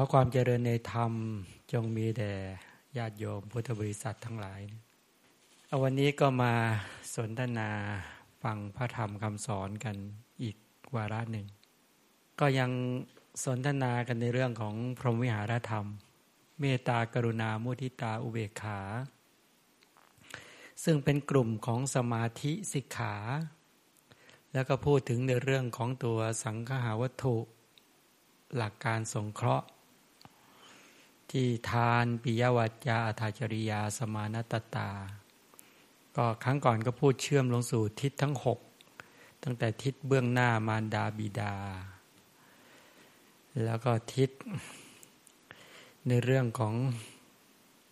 ขอความเจริญในธรรมจงมีแด่ญาติโยมพุทธบริษัททั้งหลาย เอาวันนี้ก็มาสนทนาฟังพระธรรมคำสอนกันอีกวาระหนึ่ง ก็ยังสนทนากันในเรื่องของพรหมวิหารธรรม เมตตากรุณา มุทิตาอุเบกขา ซึ่งเป็นกลุ่มของสมาธิสิกขา แล้วก็พูดถึงในเรื่องของตัวสังขาวัตถุ หลักการสงเคราะห์ ที่ทานปิยวัจจาอาจริยาสมานตตา ก็ครั้งก่อนก็พูดเชื่อมลงสู่ทิศทั้งหกตั้งแต่ทิศเบื้องหน้ามารดาบิดา แล้วก็ทิศในเรื่องของ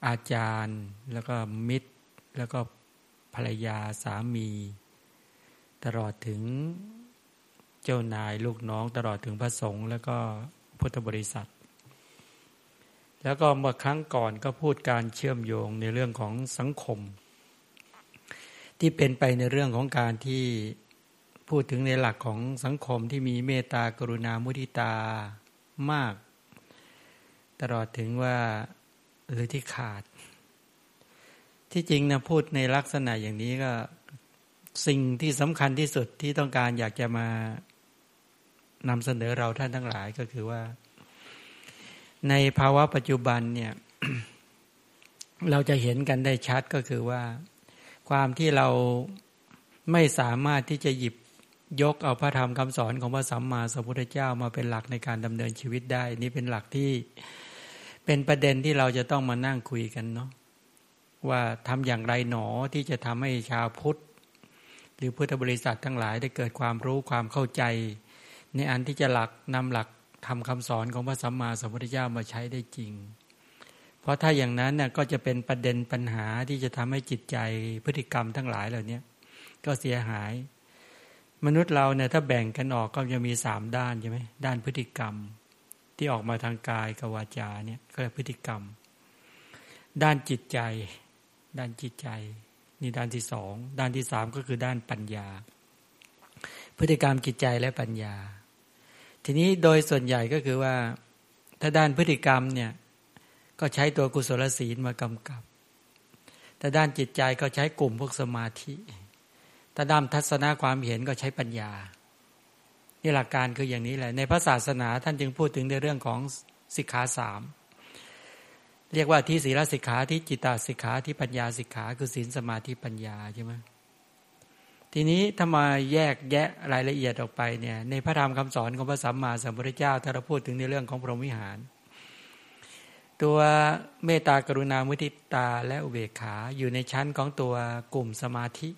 อาจารย์ แล้วก็มิตร แล้วก็ภรรยาสามี ตลอดถึงเจ้านายลูกน้องตลอดถึงพระสงฆ์แล้วก็พุทธบริษัท แล้วก็เมื่อครั้งก่อนก็พูดการเชื่อมโยงในเรื่องของสังคม ที่เป็นไปในเรื่องของการที่พูดถึงในหลักของสังคมที่มีเมตตากรุณามุทิตามาก ตลอดถึงว่าหรือที่ขาด ที่จริงนะพูดในลักษณะอย่างนี้ก็สิ่งที่สำคัญที่สุดที่ต้องการอยากจะมานำเสนอเราท่านทั้งหลายก็คือว่า ในภาวะปัจจุบันเนี่ย เราจะเห็นกันได้ชัดก็คือว่า ความที่เราไม่สามารถที่จะหยิบยกเอาพระธรรมคำสอนของพระสัมมาสัมพุทธเจ้ามาเป็นหลักในการดำเนินชีวิตได้ นี่เป็นหลักที่เป็นประเด็นที่เราจะต้องมานั่งคุยกันเนาะว่าทำอย่างไรหนอที่จะทำให้ชาวพุทธ หรือพุทธบริษัททั้งหลายได้เกิดความรู้ความเข้าใจ ในอันที่จะหลักนำหลัก ทำคำสอนของพระสัมมาสัมพุทธเจ้ามาใช้ได้จริง เพราะถ้าอย่างนั้นเนี่ยก็จะเป็นประเด็นปัญหาที่จะทำให้จิตใจพฤติกรรมทั้งหลายเหล่านี้ก็เสียหาย มนุษย์เราเนี่ยถ้าแบ่งกันออกก็จะมีสามด้านใช่ไหมด้านพฤติกรรม ที่ออกมาทางกายกับวาจาเนี่ยก็เรียกพฤติกรรม ด้านจิตใจ ด้านจิตใจนี่ด้านที่สองด้านที่สามก็คือด้านปัญญา พฤติกรรมจิตใจและปัญญา ทีนี้โดยส่วนใหญ่ก็คือว่า ถ้าด้านพฤติกรรมเนี่ย ก็ใช้ตัวกุศลศีลมากำกับ แต่ด้านจิตใจก็ใช้กลุ่มพวกสมาธิถ้าด้านทัศนะความเห็นก็ใช้ปัญญา นี่หลักการคืออย่างนี้แหละ ในพระศาสนาท่านจึงพูดถึงในเรื่องของสิกขาสามเรียกว่าที่ศีลสิกขาที่จิตตสิกขาที่ปัญญาสิกขาคือศีลสมาธิปัญญาใช่ไหม ทีนี้ถ้ามาแยกแยะรายละเอียดออกไปเนี่ยในพระธรรมคำสอนของพระสัมมาสัมพุทธเจ้าถ้าเราพูดถึงในเรื่องของพรหมวิหาร ตัวเมตตากรุณามุทิตาและอุเบกขาอยู่ในชั้นของตัวกลุ่มสมาธิ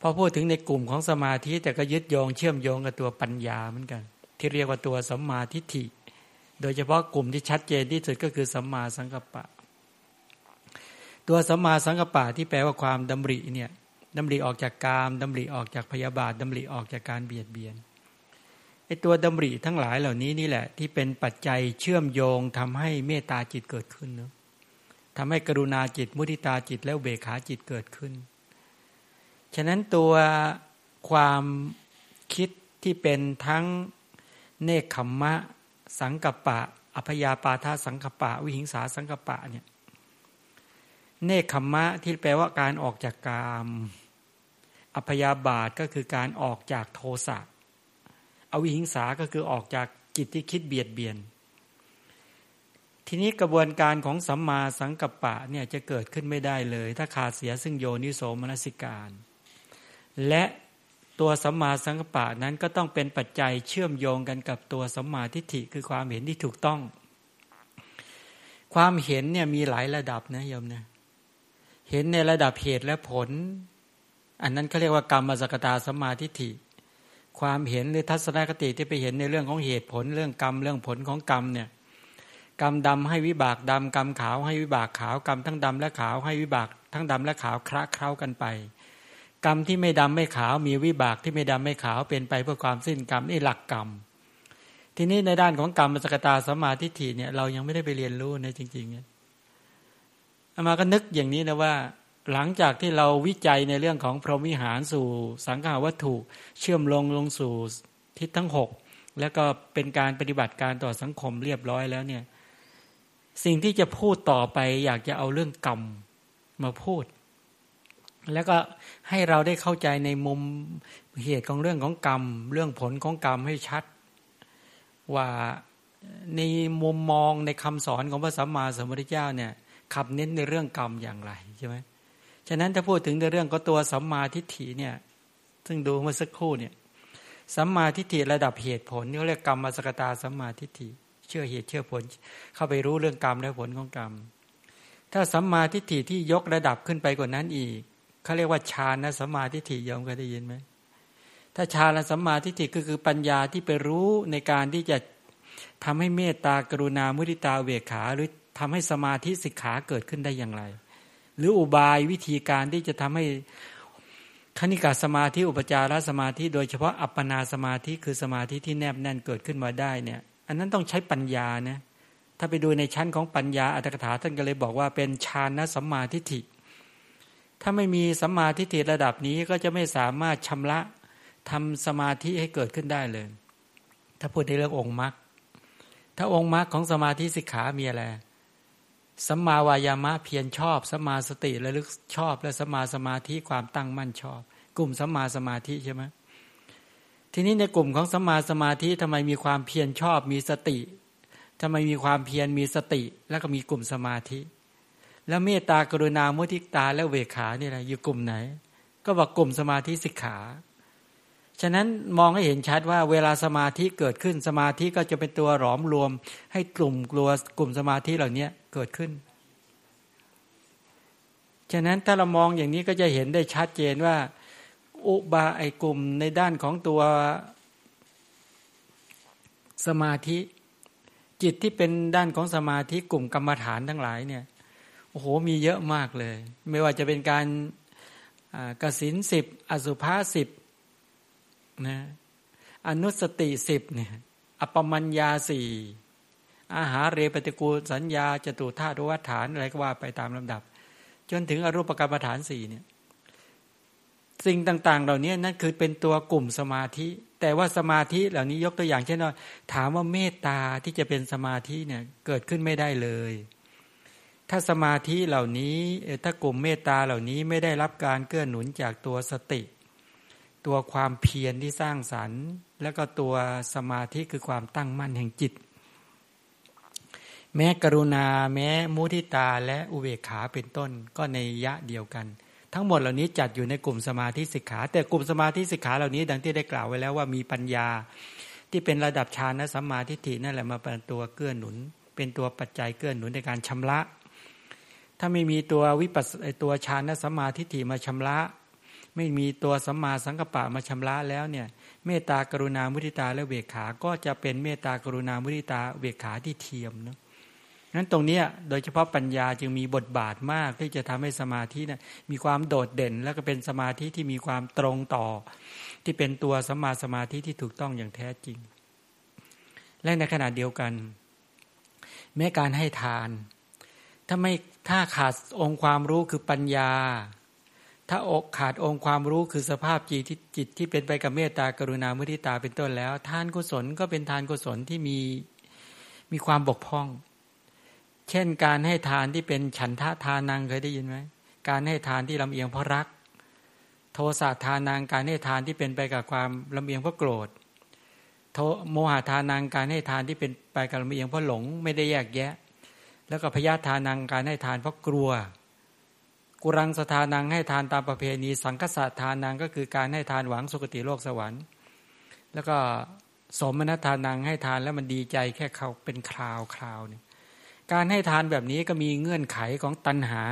พอพูดถึงในกลุ่มของสมาธิแต่ก็ยึดโยงเชื่อมโยงกับตัวปัญญาเหมือนกัน ที่เรียกว่าตัวสัมมาทิฏฐิ โดยเฉพาะกลุ่มที่ชัดเจนที่สุดก็คือสัมมาสังกัปปะ ตัวสัมมาสังกัปปะที่แปลว่าความดำริเนี่ย ดำริออกจากกามดำริออกจากพยาบาทดำริออกจากการเบียดเบียนไอตัวดำริทั้งหลายเหล่านี้นี่แหละ ที่เป็นปัจจัยเชื่อมโยงทำให้เมตตาจิตเกิดขึ้นเนาะทำให้กรุณาจิตมุทิตาจิตแล้วเบขาจิตเกิดขึ้น ฉะนั้นตัวความคิดที่เป็นทั้งเนคขมมะ สังกปะอภยาปาทาสังกปะ วิหิงสาสังกปะเนี่ย เนคขมะที่แปลว่าการออกจากกามอพยาบาทก็คือการออกจากโทสะอวิหิงสาก็คือออกจากจิตที่คิดเบียดเบียน ทีนี้กระบวนการของสัมมาสังกัปปะเนี่ยจะเกิดขึ้นไม่ได้เลย ถ้าขาดเสียซึ่งโยนิโสมนสิการ และตัวสัมมาสังกัปปะนั้นก็ต้องเป็นปัจจัยเชื่อมโยงกันกับตัวสัมมาทิฏฐิคือความเห็นที่ถูกต้อง ความเห็นเนี่ยมีหลายระดับนะโยมนะ เห็นในระดับเหตุและผล อันนั้นเขาเรียกว่ากรรมสกตาสมาธิฐิ ความเห็นหรือทัศนคติที่ไปเห็นในเรื่องของเหตุผล เรื่องกรรมเรื่องผลของกรรมเนี่ยกรรมดำให้วิบากดำกรรมขาวให้วิบากขาวกรรมทั้งดำและขาวให้วิบากทั้งดำและขาวคละเคล้ากันไป กรรมที่ไม่ดำไม่ขาวมีวิบากที่ไม่ดำไม่ขาวเป็นไปเพื่อความสิ้นกรรมนี่หลักกรรม ทีนี้ในด้านของกรรมสกตาสมาธิฐิเนี่ยเรายังไม่ได้ไปเรียนรู้ในจริงๆเนี่ย อามาก็นึกอย่างนี้นะว่า หลังจากที่เราวิจัยในเรื่องของพรหมวิหารสู่สังขาวัตถุ เชื่อมลงลงสู่ทิศทั้งหกแล้วก็เป็นการปฏิบัติการต่อสังคมเรียบร้อยแล้วเนี่ย สิ่งที่จะพูดต่อไป อยากจะเอาเรื่องกรรมมาพูด แล้วก็ให้เราได้เข้าใจในมุมเหตุของเรื่องของกรรม เรื่องผลของกรรมให้ชัด ว่าในมุมมองในคำสอนของพระสัมมาสัมพุทธเจ้าเนี่ย ขับเน้นในเรื่องกรรมอย่างไรใช่ไหมฉะนั้นถ้าพูดถึงในเรื่องก็ตัวสัมมาทิฏฐิเนี่ย ซึ่งดูเมื่อสักครู่เนี่ยสัมมาทิฏฐิระดับเหตุผลนี่เขาเรียกกรรมมาสกตาสัมมาทิฏฐิเชื่อเหตุเชื่อผล เข้าไปรู้เรื่องกรรมและผลของกรรม ถ้าสัมมาทิฏฐิที่ยกระดับขึ้นไปกว่านั้นอีกเขาเรียกว่าฌานนะสัมมาทิฏฐิยอมเคยได้ยินไหมถ้าฌานสัมมาทิฏฐิก็คือปัญญาที่ไปรู้ในการที่จะทำให้เมตตากรุณามุทิตาเวขาหรือ ทำให้สมาธิสิกขาเกิดขึ้นได้อย่างไร หรืออุบายวิธีการที่จะทำให้คณิกาสมาธิอุปจารสมาธิ โดยเฉพาะอัปปนาสมาธิคือสมาธิที่แนบแน่นเกิดขึ้นมาได้เนี่ย อันนั้นต้องใช้ปัญญานะถ้าไปดูในชั้นของปัญญาอัตถกถาท่านก็เลยบอกว่าเป็นฌานสัมมาทิฏฐิ ถ้าไม่มีสัมมาทิฏฐิระดับนี้ก็จะไม่สามารถชำระทำสมาธิให้เกิดขึ้นได้เลย ถ้าพูดในเรื่ององค์มรรคถ้าองค์มรรคของสมาธิสิกขามีอะไร สัมมาวายามะเพียรชอบสัมมาสติระลึกชอบ และสัมมาสมาธิความตั้งมั่นชอบ กลุ่มสัมมาสมาธิใช่ไหมทีนี้ในกลุ่มของสัมมาสมาธิทำไมมีความเพียรชอบ มีสติทำไมมีความเพียรมีสติ แล้วก็มีกลุ่มสมาธิ แล้วเมตตากรุณามุทิตาและเวขาเนี่ยนะอยู่กลุ่มไหน ก็บอกกลุ่มสมาธิสิกขา ฉะนั้นมองให้เห็นชัดว่าเวลาสมาธิเกิดขึ้นสมาธิก็จะเป็นตัวหลอมรวม ให้กลุ่มกลัวกลุ่มสมาธิเหล่านี้ เกิดขึ้น ฉะนั้นถ้าเรามองอย่างนี้ก็จะเห็นได้ชัดเจนว่า อุบาไอกลุ่มในด้านของตัวสมาธิจิตที่เป็นด้านของสมาธิกลุ่มกรรมฐานทั้งหลายเนี่ยโอ้โหมีเยอะมากเลย ไม่ว่าจะเป็นการกสินสิบอสุภาสิบนะอนุสติสิบเนี่ยอปมัญญาสี่ อาหารเรปฏิกูลสัญญาจตุธาตุวัฏฐานอะไรก็ว่าไปตามลำดับ จนถึงอรูปกรรมฐานสี่เนี่ยสิ่งต่างๆ เหล่านี้นั่นคือเป็นตัวกลุ่มสมาธิ แต่ว่าสมาธิเหล่านี้ยกตัวอย่างเช่นว่าถามว่าเมตตาที่จะเป็นสมาธิเนี่ยเกิดขึ้นไม่ได้เลย ถ้าสมาธิเหล่านี้ถ้ากลุ่มเมตตาเหล่านี้ไม่ได้รับการเกื้อหนุนจากตัวสติ ตัวความเพียรที่สร้างสรรค์ แล้วก็ตัวสมาธิคือความตั้งมั่นแห่งจิต แม้กรุณา แม้มุทิตาและอุเบกขาเป็นต้นก็ในยะเดียวกัน ทั้งหมดเหล่านี้จัดอยู่ในกลุ่มสมาธิสิกขา แต่กลุ่มสมาธิสิกขาเหล่านี้ดังที่ได้กล่าวไว้แล้วว่ามีปัญญา ที่เป็นระดับฌานสัมมาทิฏฐินั่นแหละมาเป็นตัวเกื้อหนุน เป็นตัวปัจจัยเกื้อหนุนในการชำระ ถ้าไม่มีตัววิปัสตัวฌานสัมมาทิฏฐิมาชำระ ไม่มีตัวสัมมาสังกปะมาชำระแล้วเนี่ยเมตตากรุณามุทิตาและเวขาก็จะเป็นเมตตากรุณามุทิตาเวขาที่เทียมเนาะ นั้นตรงนี้โดยเฉพาะปัญญาจึงมีบทบาทมากที่จะทำให้สมาธินี่ยมีความโดดเด่น แล้วก็เป็นสมาธิที่มีความตรงต่อ ที่เป็นตัวสัมมาสมาธิที่ถูกต้องอย่างแท้จริง และในขณะเดียวกัน แม้การให้ทาน ถ้าไม่ถ้าขาดองค์ความรู้คือปัญญา ถ้าอกขาดองค์ความรู้คือสภาพจิตที่จิตที่เป็นไปกับเมตตากรุณามุทิตาเป็นต้นแล้ว ทานกุศลก็เป็นทานกุศลที่มีมีความบกพร่อง เช่นการให้ทานที่เป็นฉันทะทานังเคยได้ยินไหมการให้ทานที่ลำเอียงเพราะรัก โทสะทานังการให้ทานที่เป็นไปกับความลำเอียงเพราะโกรธโทโมหะทานังการให้ทานที่เป็นไปกับลำเอียงเพราะหลงไม่ได้แยกแยะ แล้วก็พยาทานังการให้ทานเพราะกลัว กุรังสถานังให้ทานตามประเพณี สังคสะทานังก็คือการให้ทานหวังสุคติโลกสวรรค์ แล้วก็สมณทานังให้ทานแล้วมันดีใจแค่เขาเป็นคราวคราวเนี่ย การให้ทานแบบนี้ก็มีเงื่อนไขของตัณหา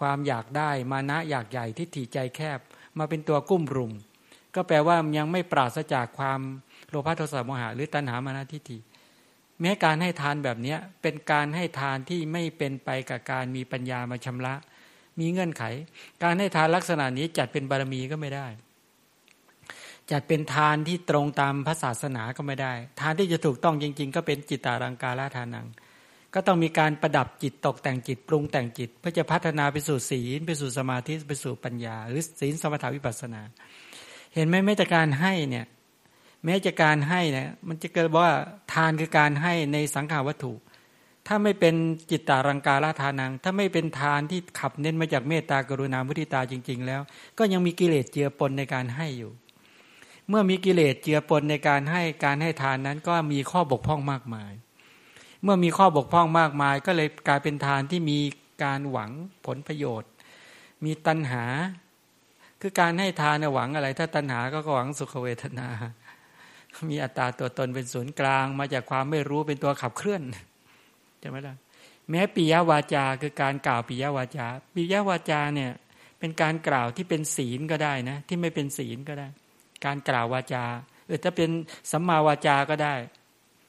ความอยากได้มานะอยากใหญ่ทิฏฐิใจแคบ มาเป็นตัวกุ้มรุม ก็แปลว่ายังไม่ปราศจากความโลภะโทสะโมหะหรือตัณหามานะทิฏฐิแม้การให้ทานแบบนี้เป็นการให้ทานที่ไม่เป็นไปกับการมีปัญญามาชำระ มีเงื่อนไข การให้ทานลักษณะนี้จัดเป็นบารมีก็ไม่ได้ จัดเป็นทานที่ตรงตามพระศาสนาก็ไม่ได้ ทานที่จะถูกต้องจริง ๆ ก็เป็นจิตตารังกาลทานัง ก็ต้องมีการประดับจิตตกแต่งจิตปรุงแต่งจิต เพื่อจะพัฒนาไปสู่ศีลไปสู่สมาธิไปสู่ปัญญา หรือศีลสมถาวิปัสนา เห็นไหมแม้แต่การให้เนี่ยแม้จะการให้นะมันจะเกิดว่าทานคือการให้ในสังขาวัตถุ ถ้าไม่เป็นจิตตารังการทานัง ถ้าไม่เป็นทานที่ขับเน้นมาจากเมตตากรุณามุทิตาจริง ๆ แล้ว ก็ยังมีกิเลสเจือปนในการให้อยู่ เมื่อมีกิเลสเจือปนในการให้การให้ทานนั้นก็มีข้อบกพร่องมากมาย เมื่อมีข้อบกพร่องมากมาย ก็เลยกลายเป็นทานที่มีการหวังผลประโยชน์ มีตัณหา คือการให้ทานหวังอะไร ถ้าตัณหาก็หวังสุขเวทนา มีอัตตาตัวตนเป็นศูนย์กลาง มาจากความไม่รู้เป็นตัวขับเคลื่อนใช่ไหมล่ะแม้ปิยวาจาคือการกล่าวปิยวาจาปิยวาจาเนี่ยเป็นการกล่าวที่เป็นศีลก็ได้นะที่ไม่เป็นศีลก็ได้ การกล่าววาจาเออถ้าเป็นสัมมาวาจาก็ได้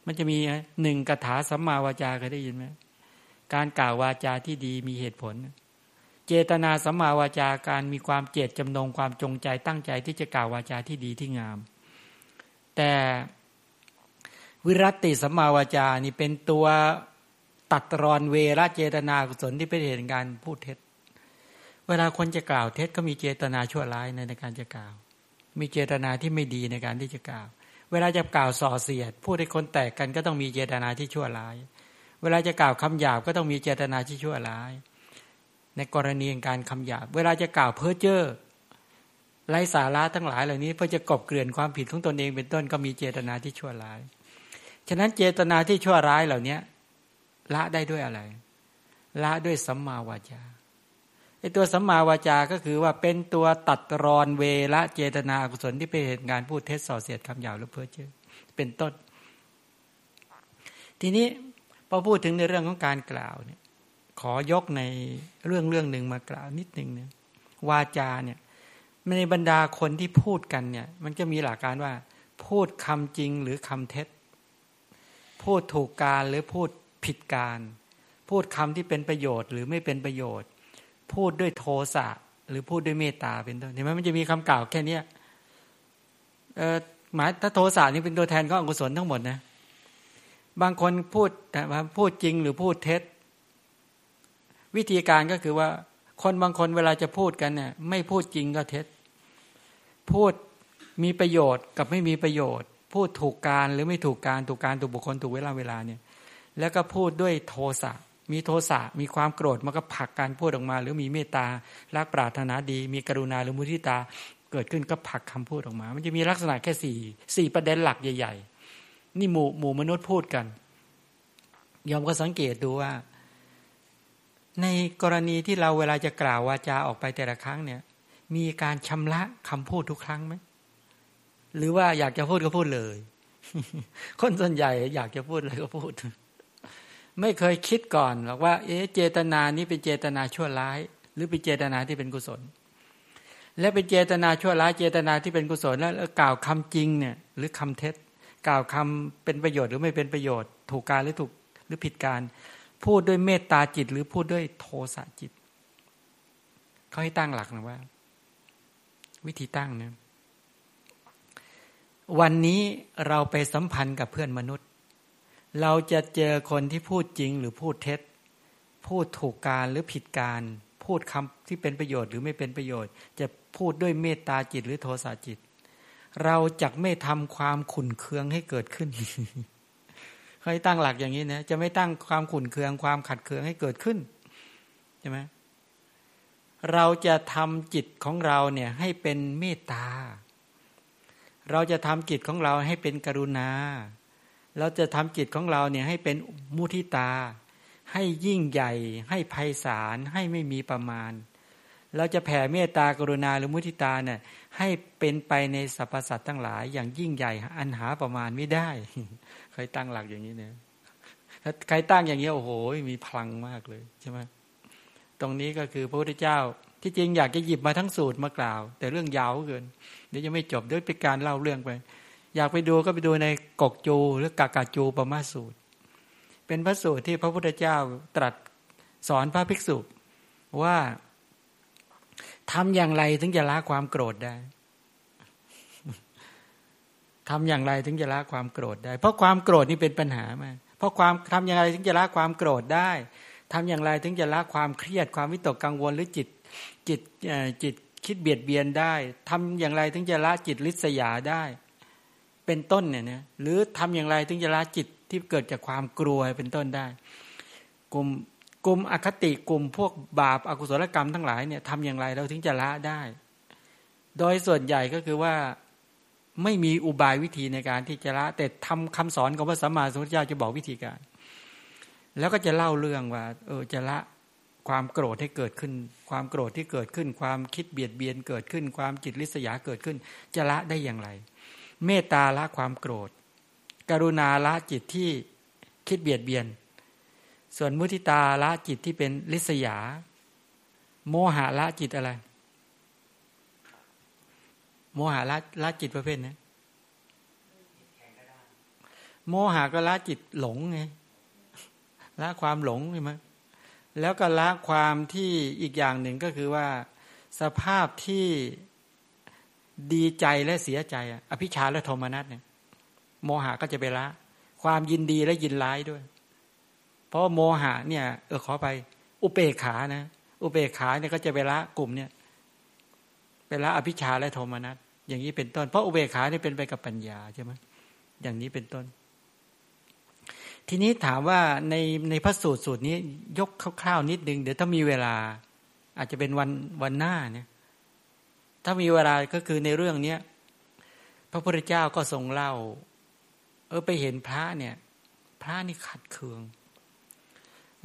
มันจะมีหนึ่งคาถาสัมมาวาจาก็ได้ยินไหมการกล่าววาจาที่ดีมีเหตุผล เจตนาสัมมาวาจาการมีความเจตจำนงความจงใจตั้งใจที่จะกล่าววาจาที่ดีที่งาม แต่วิรัติสัมมาวาจานี่เป็นตัวตัดรอนเวรเจตนากุศลที่เป็นเหตุการพูดเท็จ เวลาคนจะกล่าวเท็จก็มีเจตนาชั่วร้ายในการจะกล่าว มีเจตนาที่ไม่ดีในการที่จะกล่าว เวลาจะกล่าวส่อเสียด พูดให้คนแตกกันก็ต้องมีเจตนาที่ชั่วร้าย เวลาจะกล่าวคำหยาบก็ต้องมีเจตนาที่ชั่วร้าย ในกรณีการคำหยาบ เวลาจะกล่าวเพ้อเจ้อไร้สาระทั้งหลายเหล่านี้เพื่อจะกบเกลื่อนความผิดของตนเองเป็นต้นก็มีเจตนาที่ชั่วร้าย ฉะนั้นเจตนาที่ชั่วร้ายเหล่านี้ละได้ด้วยอะไร ละด้วยสัมมาวาจา ไอตัวสัมมาวาจา ก็คือว่าเป็นตัวตัดรอนเวละเจตนาอกุศลที่เป็นเหตุการ์พูดเท็จส่อเสียดคำหยาบหรือเพ้อเจ้อเป็นต้น ทีนี้พอพูดถึงในเรื่องของการกล่าวเนี่ย ขอยกในเรื่องเรื่องหนึ่งมากล่าวนิดหนึ่งเนี่ยวาจาเนี่ยในบรรดาคนที่พูดกันเนี่ย มันจะมีหลักการว่า พูดคำจริงหรือคำเท็จ พูดถูกการหรือพูดผิดการ พูดคำที่เป็นประโยชน์หรือไม่เป็นประโยชน์ พูดด้วยโทสะหรือพูดด้วยเมตตาเป็นต้นเห็นไหมมันจะมีคำกล่าวแค่เนี้ยเออหมายถ้าโทสะนี่เป็นตัวแทนของอกุศลทั้งหมดนะ บางคนพูดแต่ว่าพูดจริงหรือพูดเท็จ วิธีการก็คือว่า คนบางคนเวลาจะพูดกันเนี่ยไม่พูดจริงก็เท็จ พูดมีประโยชน์กับไม่มีประโยชน์ พูดถูกการหรือไม่ถูกการถูกการถูกบุคคลถูกเวลาเวลาเนี่ย แล้วก็พูดด้วยโทสะ มีโทสะมีความโกรธมันก็ผลักการพูดออกมา หรือมีเมตตารักปรารถนาดี มีกรุณาหรือมุทิตาเกิดขึ้นก็ผลักคำพูดออกมา มันจะมีลักษณะแค่สี่สี่ประเด็นหลักใหญ่ ๆ นี่หมู่หมู่มนุษย์พูดกันยอมก็สังเกตดูว่า ในกรณีที่เราเวลาจะกล่าววาจาออกไปแต่ละครั้งเนี่ย มีการชำระคำพูดทุกครั้งไหมหรือว่าอยากจะพูดก็พูดเลย คนส่วนใหญ่อยากจะพูดอะไรก็พูด ไม่เคยคิดก่อนหรอกว่า เอ๊ะเจตนานี้เป็นเจตนาชั่วร้าย หรือเป็นเจตนาที่เป็นกุศล และเป็นเจตนาชั่วร้ายเจตนาที่เป็นกุศลแล้วกล่าวคำจริงเนี่ยหรือคำเท็จ กล่าวคำเป็นประโยชน์หรือไม่เป็นประโยชน์ ถูกการหรือถูกหรือผิดการ พูดด้วยเมตตาจิต หรือพูดด้วยโทสะจิตเขาให้ตั้งหลักนะว่า วิธีตั้งเนะวันนี้เราไปสัมพันธ์กับเพื่อนมนุษย์ เราจะเจอคนที่พูดจริงหรือพูดเท็จ พูดถูกการหรือผิดการ พูดคำที่เป็นประโยชน์หรือไม่เป็นประโยชน์ จะพูดด้วยเมตตาจิตหรือโทสะจิต เราจะไม่ทำความขุนเคืองให้เกิดขึ้นเคยตั้งหลักอย่างนี้นะจะไม่ตั้งความขุนเคืองความขัดเคืองให้เกิดขึ้นใช่ไหมเราจะทำจิตของเราเนี่ยให้เป็นเมตตา เราจะทำจิตของเราให้เป็นกรุณา เราจะทำจิตของเราเนี่ยให้เป็นมุทิตา ให้ยิ่งใหญ่ ให้ไพศาลให้ไม่มีประมาณ เราจะแผ่เมตตากรุณาหรือมุทิตาเนี่ยให้เป็นไปในสรรพสัตว์ทั้งหลาย อย่างยิ่งใหญ่อันหาประมาณไม่ได้เคยตั้งหลักอย่างนี้เนี่ยถ้าใครตั้งอย่างนี้โอ้โหมีพลังมากเลยใช่ไหมตรงนี้ก็คือพระพุทธเจ้าที่จริงอยากจะหยิบมาทั้งสูตรมากล่าว แต่เรื่องยาวเกิน เดี๋ยวจะไม่จบด้วยเป็นการเล่าเรื่องไป อยากไปดูก็ไปดูในกกจูหรือกากาจูปมาสูตร เป็นพระสูตรที่พระพุทธเจ้าตรัสสอนพระภิกษุว่าทำอย่างไรถึงจะละความโกรธได้ทำอย่างไรถึงจะละความโกรธได้ เพราะความโกรธนี่เป็นปัญหามาเพราะความทำอย่างไรถึงจะละความโกรธได้ทำอย่างไรถึงจะละความเครียดความวิตกกังวลหรือจิตจิตจิตคิดเบียดเบียนได้ทำอย่างไรถึงจะละจิตลิษยาได้ เป็นต้นเนี่ยนะหรือทำอย่างไรถึงจะละจิตที่เกิดจากความกลัวเป็นต้นได้ กลุ่มกลุ่มอคติกลุ่มพวกบาปอากุศลกรรมทั้งหลายเนี่ยทำอย่างไรเราถึงจะละได้ โดยส่วนใหญ่ก็คือว่าไม่มีอุบายวิธีในการที่จะละ แต่ทำคำสอนของพระสัมมาสัมพุทธเจ้าจะบอกวิธีการ แล้วก็จะเล่าเรื่องว่า เออจะละความโกรธให้เกิดขึ้น ความโกรธที่เกิดขึ้น ความคิดเบียดเบียนเกิดขึ้น ความจิตลิษยาเกิดขึ้น จะละได้อย่างไร เมตตาละความโกรธ กรุณาละจิตที่คิดเบียดเบียน ส่วนมุทิตาละจิตที่เป็นลิษยา โมหะละจิตอะไร โมหะละละจิตประเภทนี้โมหะก็ละจิตหลงไงละความหลงใช่ไหมแล้วก็ละความที่อีกอย่างหนึ่งก็คือว่า สภาพที่ ดีใจและเสียใจอภิชาและโทมนัสเนี่ย โมหะก็จะไปละ ความยินดีและยินร้ายด้วย เพราะโมหะเนี่ย เออขอไป อุเบกขานะ อุเบกขาเนี่ยก็จะไปละกลุ่มเนี่ยไปละอภิชาและโทมนัสอย่างนี้เป็นต้น เพราะอุเบกขาเนี่ยเป็นไปกับปัญญาใช่ไหมอย่างนี้เป็นต้น ทีนี้ถามว่าในในพระสูตรสูตรนี้ยกคร่าวๆนิดนึง เดี๋ยวถ้ามีเวลา อาจจะเป็นวันวันหน้าเนี่ย ถ้ามีเวลาก็คือในเรื่องเนี้ยพระพุทธเจ้าก็ทรงเล่า เออไปเห็นพระเนี่ย พระนี่ขัดเคือง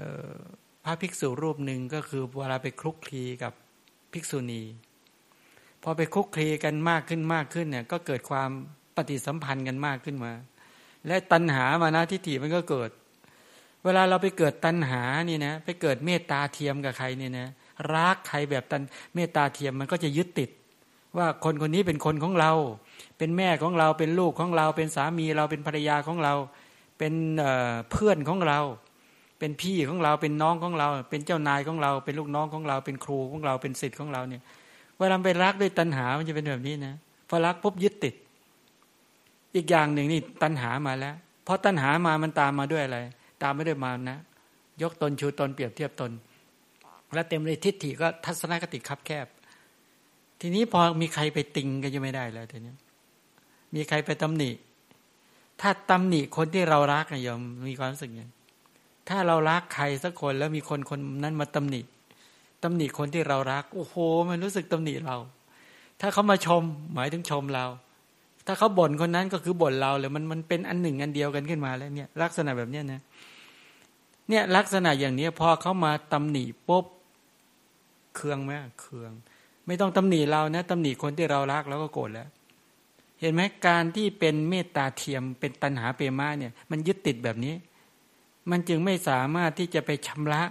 ออพระภิกษุรูปหนึ่งก็คือเวลาไปคลุกคลีกับภิกษุณีพอไปคลุกคลีกันมากขึ้นมากขึ้นเนี่ย ก็เกิดความปฏิสัมพันธ์กันมากขึ้นมา และตัณหามานะทิฏฐิมันก็เกิด เวลาเราไปเกิดตัณหานี่นะไปเกิดเมตตาเทียมกับใครเนี่ยนะรักใครแบบตันเมตตาเทียมมันก็จะยึดติด ว่าคนคนนี้เป็นคนของเรา เป็นแม่ของเราเป็นลูกของเรา เป็นสามีเราเป็นภรรยาของเรา เป็นเพื่อนของเรา เป็นพี่ของเราเป็นน้องของเรา เป็นเจ้านายของเรา เป็นลูกน้องของเรา เป็นครูของเราเป็นศิษย์ของเราเนี่ยเวลาไปรักด้วยตัณหา มันจะเป็นแบบนี้นะพอรักปุ๊บยึดติด อีกอย่างหนึ่งนี่ตัณหามาแล้วเพราะตัณหามามันตามมาด้วยอะไร ตามไม่ด้วยมานะ ยกตนชูตนเปรียบเทียบตน แล้วเต็มเลยทิฏฐิก็ทัศนคติคับแคบ ทีนี้พอมีใครไปติงก็จะไม่ได้แล้วทีนี้มีใครไปตำหนิ ถ้าตำหนิคนที่เรารักนะยมมีความรู้สึกอย่างถ้าเรารักใครสักคนแล้วมีคนคนนั้นมาตำหนิตำหนิคนที่เรารัก โอ้โห มันรู้สึกตำหนิเรา ถ้าเขามาชมหมายถึงชมเรา ถ้าเขาบ่นคนนั้นก็คือบ่นเราเลยมันมันเป็นอันหนึ่งอันเดียวกันขึ้นมาแล้วเนี่ย ลักษณะแบบเนี้ยนะเนี่ยลักษณะอย่างนี้พอเขามาตำหนิปุ๊บเคืองไหมเคือง ไม่ต้องตำหนิเรานะตำหนิคนที่เรารักเราก็โกรธแล้ว เห็นไหมการที่เป็นเมตตาเทียมเป็นตัณหาเปรมาเนี่ย มันยึดติดแบบนี้ มันจึงไม่สามารถที่จะไปชำระ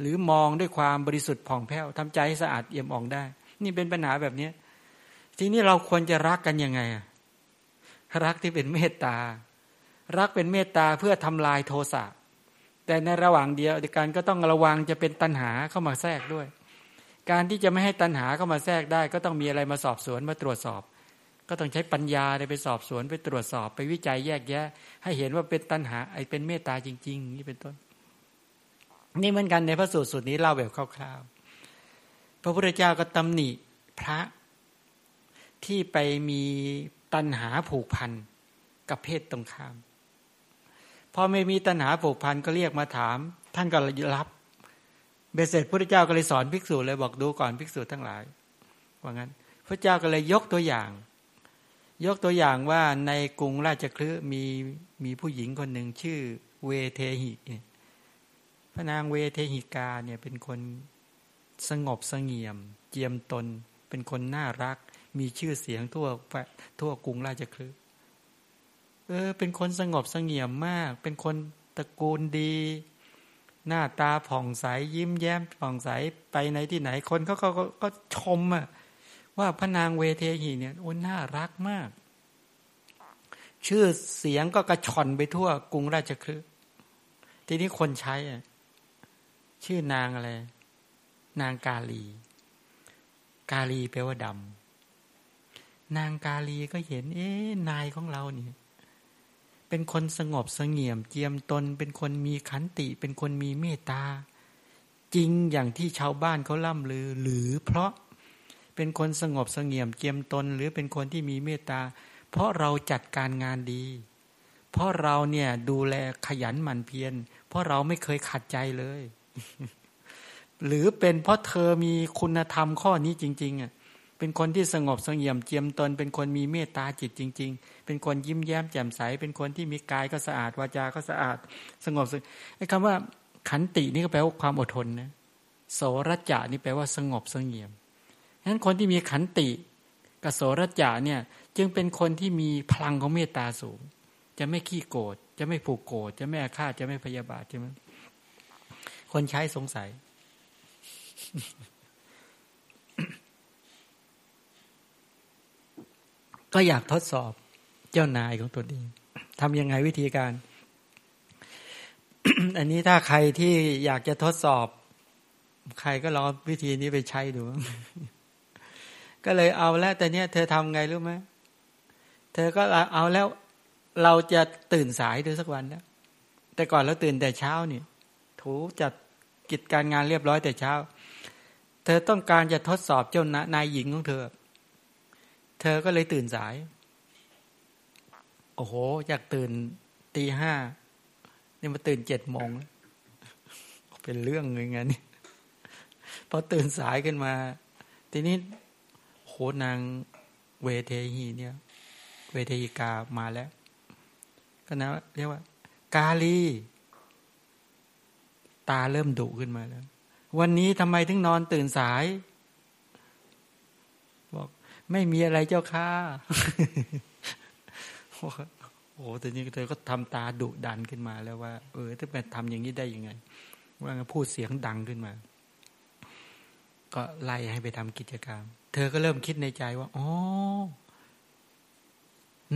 หรือมองด้วยความบริสุทธิ์ผ่องแผ้วทำใจให้สะอาดเอี่ยมอ่องได้ นี่เป็นปัญหาแบบนี้ทีนี้เราควรจะรักกันยังไงอะรักที่เป็นเมตตา รักเป็นเมตตาเพื่อทำลายโทสะแต่ในระหว่างเดียวกันก็ต้องระวังจะเป็นตัณหาเข้ามาแทรกด้วย การที่จะไม่ให้ตัณหาเข้ามาแทรกได้ ก็ต้องมีอะไรมาสอบสวนมาตรวจสอบ ก็ต้องใช้ปัญญาไปสอบสวนไปตรวจสอบ ไปวิจัยแยกแยะ ให้เห็นว่าเป็นตัณหาไอ้เป็นเมตตาจริง ๆ นี่เป็นต้น นี่เหมือนกันในพระสูตรสูตรนี้เล่าแบบคร่าวๆ พระพุทธเจ้าก็ตำหนิพระที่ไปมีตัณหาผูกพันกับเพศตรงข้ามพอไม่มีตัณหาผูกพันก็เรียกมาถาม ท่านก็รับ เบสเสร็จพระเจ้าก็เลยสอนภิกษุเลยบอกดูก่อนภิกษุทั้งหลาย ว่างั้น พระเจ้าก็เลยยกตัวอย่าง ยกตัวอย่างว่าในกรุงราชคลืมีมีผู้หญิงคนหนึ่งชื่อเวเทหิพระนางเวเทหิกาเนี่ยเป็นคนสงบสงเงียม เจียมตน เป็นคนน่ารัก มีชื่อเสียงทั่วทั่วกรุงราชคลึเออเป็นคนสงบสงเงียมมาก เป็นคนตระกูลดี หน้าตาผ่องใสยิ้มแย้มผ่องใสไปในที่ไหนคนเขาก็ก็ชมอะว่าพระนางเวเทหีเนี่ยโอ้น่ารักมาก ชื่อเสียงก็กระชอนไปทั่วกรุงราชคลึทีนี้คนใช้อะชื่อนางอะไร นางกาลี กาลีแปลว่าดำนางกาลีก็เห็น เอ๊นายของเราเนี่ย เป็นคนสงบสงเงียมเจียมตน เป็นคนมีขันติ เป็นคนมีเมตตา จริงอย่างที่ชาวบ้านเขาล่ำลือ หรือเพราะเป็นคนสงบสงเงียมเจียมตน หรือเป็นคนที่มีเมตตา เพราะเราจัดการงานดี เพราะเราเนี่ยดูแลขยันหมั่นเพียรเพราะเราไม่เคยขัดใจเลย หรือเป็นเพราะเธอมีคุณธรรมข้อนี้จริง ๆอะ เป็นคนที่สงบสงเ่ยมเจียมตน เป็นคนมีเมตตาจิตจริง ๆ เป็นคนยิ้มแย้มแจ่มใส เป็นคนที่มีกายก็สะอาดวาจา ก็สะอาด สงบสไอ้คำว่าขันตินี่ก็แปลว่าความอดทนนะโสรจะนี่แปลว่าสงบสงเ่ยมฉะนั้นคนที่มีขันติกับโสรจะเนี่ยจึงเป็นคนที่มีพลังของเมตตาสูง จะไม่ขี้โกรธจะไม่ผูกโกรธจะไม่อาฆาตจะไม่พยาบาทใช่ไหมคนใช้สงสัย ก็อยากทดสอบเจ้านายของตัวเองทำยังไงวิธีการ อันนี้ถ้าใครที่อยากจะทดสอบ ใครก็ลองวิธีนี้ไปใช้ดู ก็เลยเอาแล้ว แต่เนี้ยเธอทำไงรู้ไหมเธอก็เอาแล้ว เราจะตื่นสายดูสักวันนะแต่ก่อนเราตื่นแต่เช้านี่ถูจัดกิจการงานเรียบร้อยแต่เช้า เธอต้องการจะทดสอบเจ้านายหญิงของเธอ เธอก็เลยตื่นสาย โอ้โห อยากตื่นตีห้า นี่มาตื่นเจ็ดโมง เป็นเรื่องเลยงั้นพอตื่นสายขึ้นมา ทีนี้โหนางเวเทหีเนี่ย เวเทหิกามาแล้ว ก็นะเรียกว่า กาลี ตาเริ่มดุขึ้นมาแล้ว วันนี้ทำไมถึงนอนตื่นสาย ไม่มีอะไรเจ้าค่ะโอ้แต่นี้เธอก็ทำตาดุดันขึ้นมาแล้วว่า เออถ้าเป็นทำอย่างนี้ได้ยังไง ว่าพูดเสียงดังขึ้นมา ก็ไล่ให้ไปทำกิจกรรม เธอก็เริ่มคิดในใจว่าอ๋อ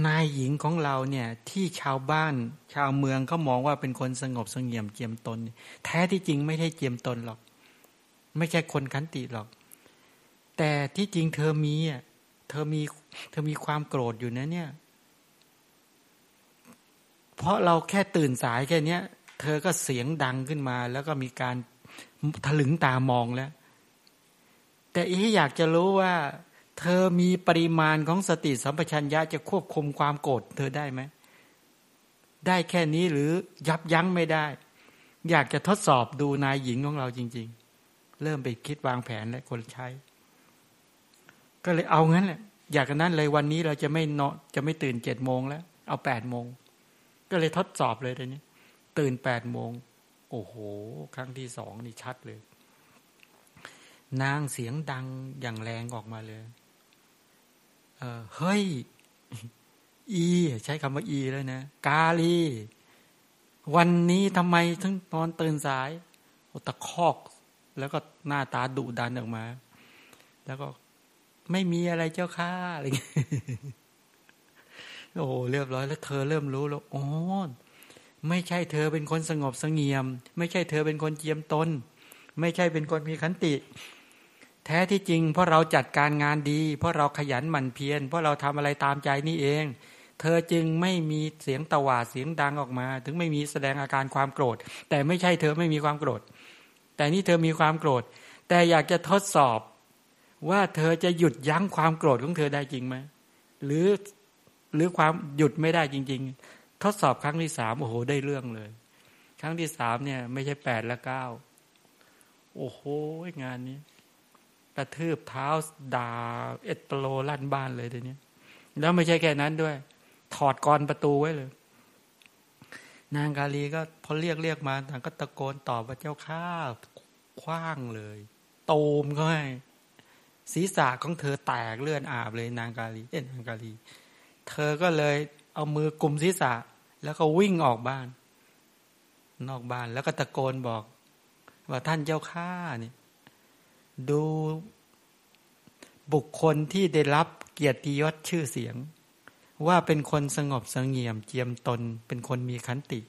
นายหญิงของเราเนี่ย ที่ชาวบ้านชาวเมืองเขามองว่าเป็นคนสงบสงเงียมเจียมตน แท้ที่จริงไม่ใช่เจียมตนหรอก ไม่ใช่คนขันติหรอก แต่ที่จริงเธอมีอะ ธอมีเธอมีความโกรธอยู่นะเนี่ย เพราะเราแค่ตื่นสายแค่นี้เธอก็เสียงดังขึ้นมา แล้วก็มีการถลึงตามองแล้ว แต่อีอยากจะรู้ว่า เธอมีปริมาณของสติสัมปชัญญะจะควบคุมความโกรธเธอได้ไหม ได้แค่นี้หรือยับยั้งไม่ได้ อยากจะทดสอบดูนายหญิงของเราจริง ๆ เริ่มไปคิดวางแผนและคนใช้ ก็เลยเอางั้นแหละอยากกันนั้นเลยวันนี้เราจะไม่เนาะจะไม่ตื่นเจ็ดโมงแล้ว เอาแปดโมง ก็เลยทดสอบเลยตอนนี้ตื่นแปดโมง โอ้โห ครั้งที่สองนี่ชัดเลย นางเสียงดังอย่างแรงออกมาเลย เออเฮ้ย อี ใช้คำว่าอีแล้วนะ กาลี วันนี้ทำไมถึงนอนตื่นสายตะคอก แล้วก็หน้าตาดุดันออกมา แล้วก็ ไม่มีอะไรเจ้าข้าอะไรเงี้ยโอ้เรียบร้อยแล้วเธอเริ่มรู้แล้วโอ๋อไม่ใช่เธอเป็นคนสงบสงเงียม ไม่ใช่เธอเป็นคนเจียมตน ไม่ใช่เป็นคนมีขันติ แท้ที่จริง เพราะเราจัดการงานดี เพราะเราขยันหมั่นเพียรเพราะเราทำอะไรตามใจนี่เอง เธอจึงไม่มีเสียงตวาดเสียงดังออกมา ถึงไม่มีแสดงอาการความโกรธ แต่ไม่ใช่เธอไม่มีความโกรธ แต่นี่เธอมีความโกรธ แต่อยากจะทดสอบ ว่าเธอจะหยุดยั้งความโกรธของเธอได้จริงไหมหรือหรือความหยุดไม่ได้จริง ๆ ทดสอบครั้งที่สามโอ้โหได้เรื่องเลย ครั้งที่สามเนี่ย ไม่ใช่แปดและเก้าโอ้โหงานนี้กระทืบเท้าด่าเอตโลลั่นบ้านเลยทีนี้แล้วไม่ใช่แค่นั้นด้วย ถอดกรประตูไว้เลย นางกาลีก็พอเรียกเรียกมาทางก็ตะโกนตอบว่าเจ้าข้าคว้างเลยตูมเขาให้ ศีรษะของเธอแตกเลือดอาบเลยนางกาลีเอ็นนางกาลี เธอก็เลยเอามือกลุมศีรษะ แล้วก็วิ่งออกบ้าน นอกบ้านแล้วก็ตะโกนบอก ว่าท่านเจ้าข้าเนี่ย ดูบุคคลที่ได้รับเกียรติยศชื่อเสียง ว่าเป็นคนสงบสงเงียมเจียมตน เป็นคนมีขันติ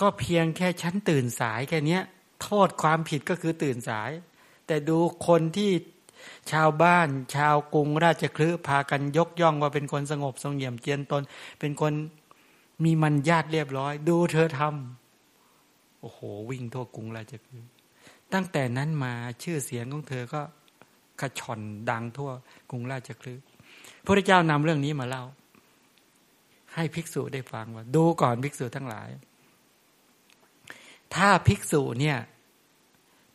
ก็เพียงแค่ฉันตื่นสายแค่นี้โทษความผิดก็คือตื่นสาย แต่ดูคนที่ชาวบ้าน ชาวกรุงราชคลือพากันยกย่องว่าเป็นคนสงบสงเงียมเจียนตน เป็นคนมีมันญาติเรียบร้อย ดูเธอทำโอ้โห วิ่งทั่วกรุงราชคลือตั้งแต่นั้นมาชื่อเสียงของเธอก็กระชอนดังทั่วกรุงราชคลือพระเจ้านำเรื่องนี้มาเล่า ให้ภิกษุได้ฟังว่า ดูก่อนภิกษุทั้งหลาย ถ้าภิกษุเนี่ย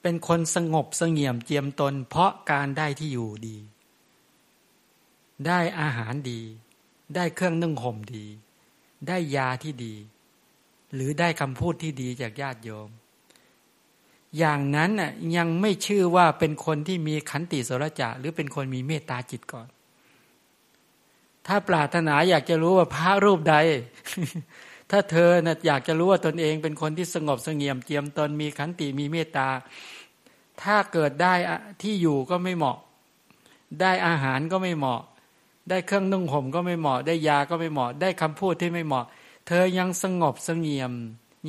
เป็นคนสงบสงเงียมเจียมตน เพราะการได้ที่อยู่ดี ได้อาหารดี ได้เครื่องนึ่งห่มดี ได้ยาที่ดี หรือได้คำพูดที่ดีจากญาติโยม อย่างนั้นน่ะยังไม่ชื่อว่าเป็นคนที่มีขันติสรจะ หรือเป็นคนมีเมตตาจิตก่อน ถ้าปรารถนาอยากจะรู้ว่าพระรูปใดถ้าเธอนะอยากจะรู้ว่าตนเองเป็นคนที่สงบสงเงียมเจียมตนมีขันติมีเมตตา ถ้าเกิดได้ที่อยู่ก็ไม่เหมาะ ได้อาหารก็ไม่เหมาะ ได้เครื่องนุ่งห่มก็ไม่เหมาะ ได้ยาก็ไม่เหมาะ ได้คำพูดที่ไม่เหมาะ เธอยังสงบสงเงียม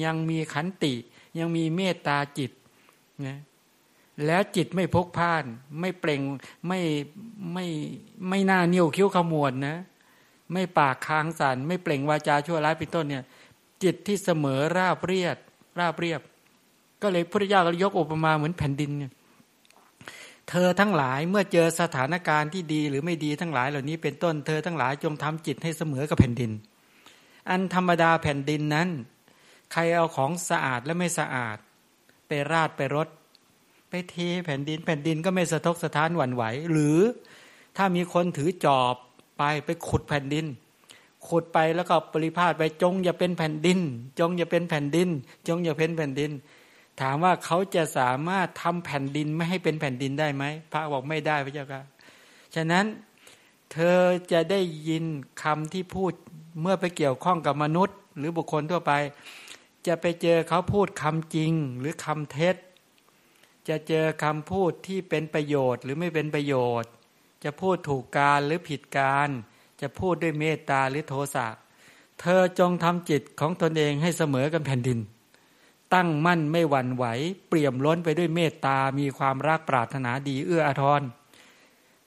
ยังมีขันติ ยังมีเมตตาจิตนะแล้วจิตไม่พกพ่าน ไม่เปล่งไม่ไม่ไม่น่านิ้วคิ้วขมวดนะ ไม่ปากค้างสันไม่เปล่งวาจาชั่วร้ายเป็นต้นเนี่ย จิตที่เสมอราบเรียบราบเรียบ ก็เลยพระเจ้าก็ยกอุปมาเหมือนแผ่นดินเนี่ยเธอทั้งหลายเมื่อเจอสถานการณ์ที่ดีหรือไม่ดีทั้งหลายเหล่านี้เป็นต้นเธอทั้งหลายจงทำจิตให้เสมอกับแผ่นดิน อันธรรมดาแผ่นดินนั้น ใครเอาของสะอาดและไม่สะอาด ไปราดไปรดไปเทแผ่นดิน แผ่นดินก็ไม่สะทกสะท้านหวั่นไหว หรือถ้ามีคนถือจอบไปไปขุดแผ่นดิน ขุดไปแล้วก็ปริพาทไปจงอย่าเป็นแผ่นดิน จงอย่าเป็นแผ่นดิน จงอย่าเป็นแผ่นดิน ถามว่าเขาจะสามารถทำแผ่นดินไม่ให้เป็นแผ่นดินได้ไหมพระบอกไม่ได้พระเจ้าค่ะฉะนั้นเธอจะได้ยินคำที่พูดเมื่อไปเกี่ยวข้องกับมนุษย์ หรือบุคคลทั่วไป จะไปเจอเขาพูดคำจริงหรือคำเท็จ จะเจอคำพูดที่เป็นประโยชน์ หรือไม่เป็นประโยชน์ จะพูดถูกการหรือผิดการ จะพูดด้วยเมตตาหรือโทสะเธอจงทำจิตของตนเองให้เสมอกันแผ่นดิน ตั้งมั่นไม่หวั่นไหว เปี่ยมล้นไปด้วยเมตตา มีความรักปรารถนาดีเอื้ออาทร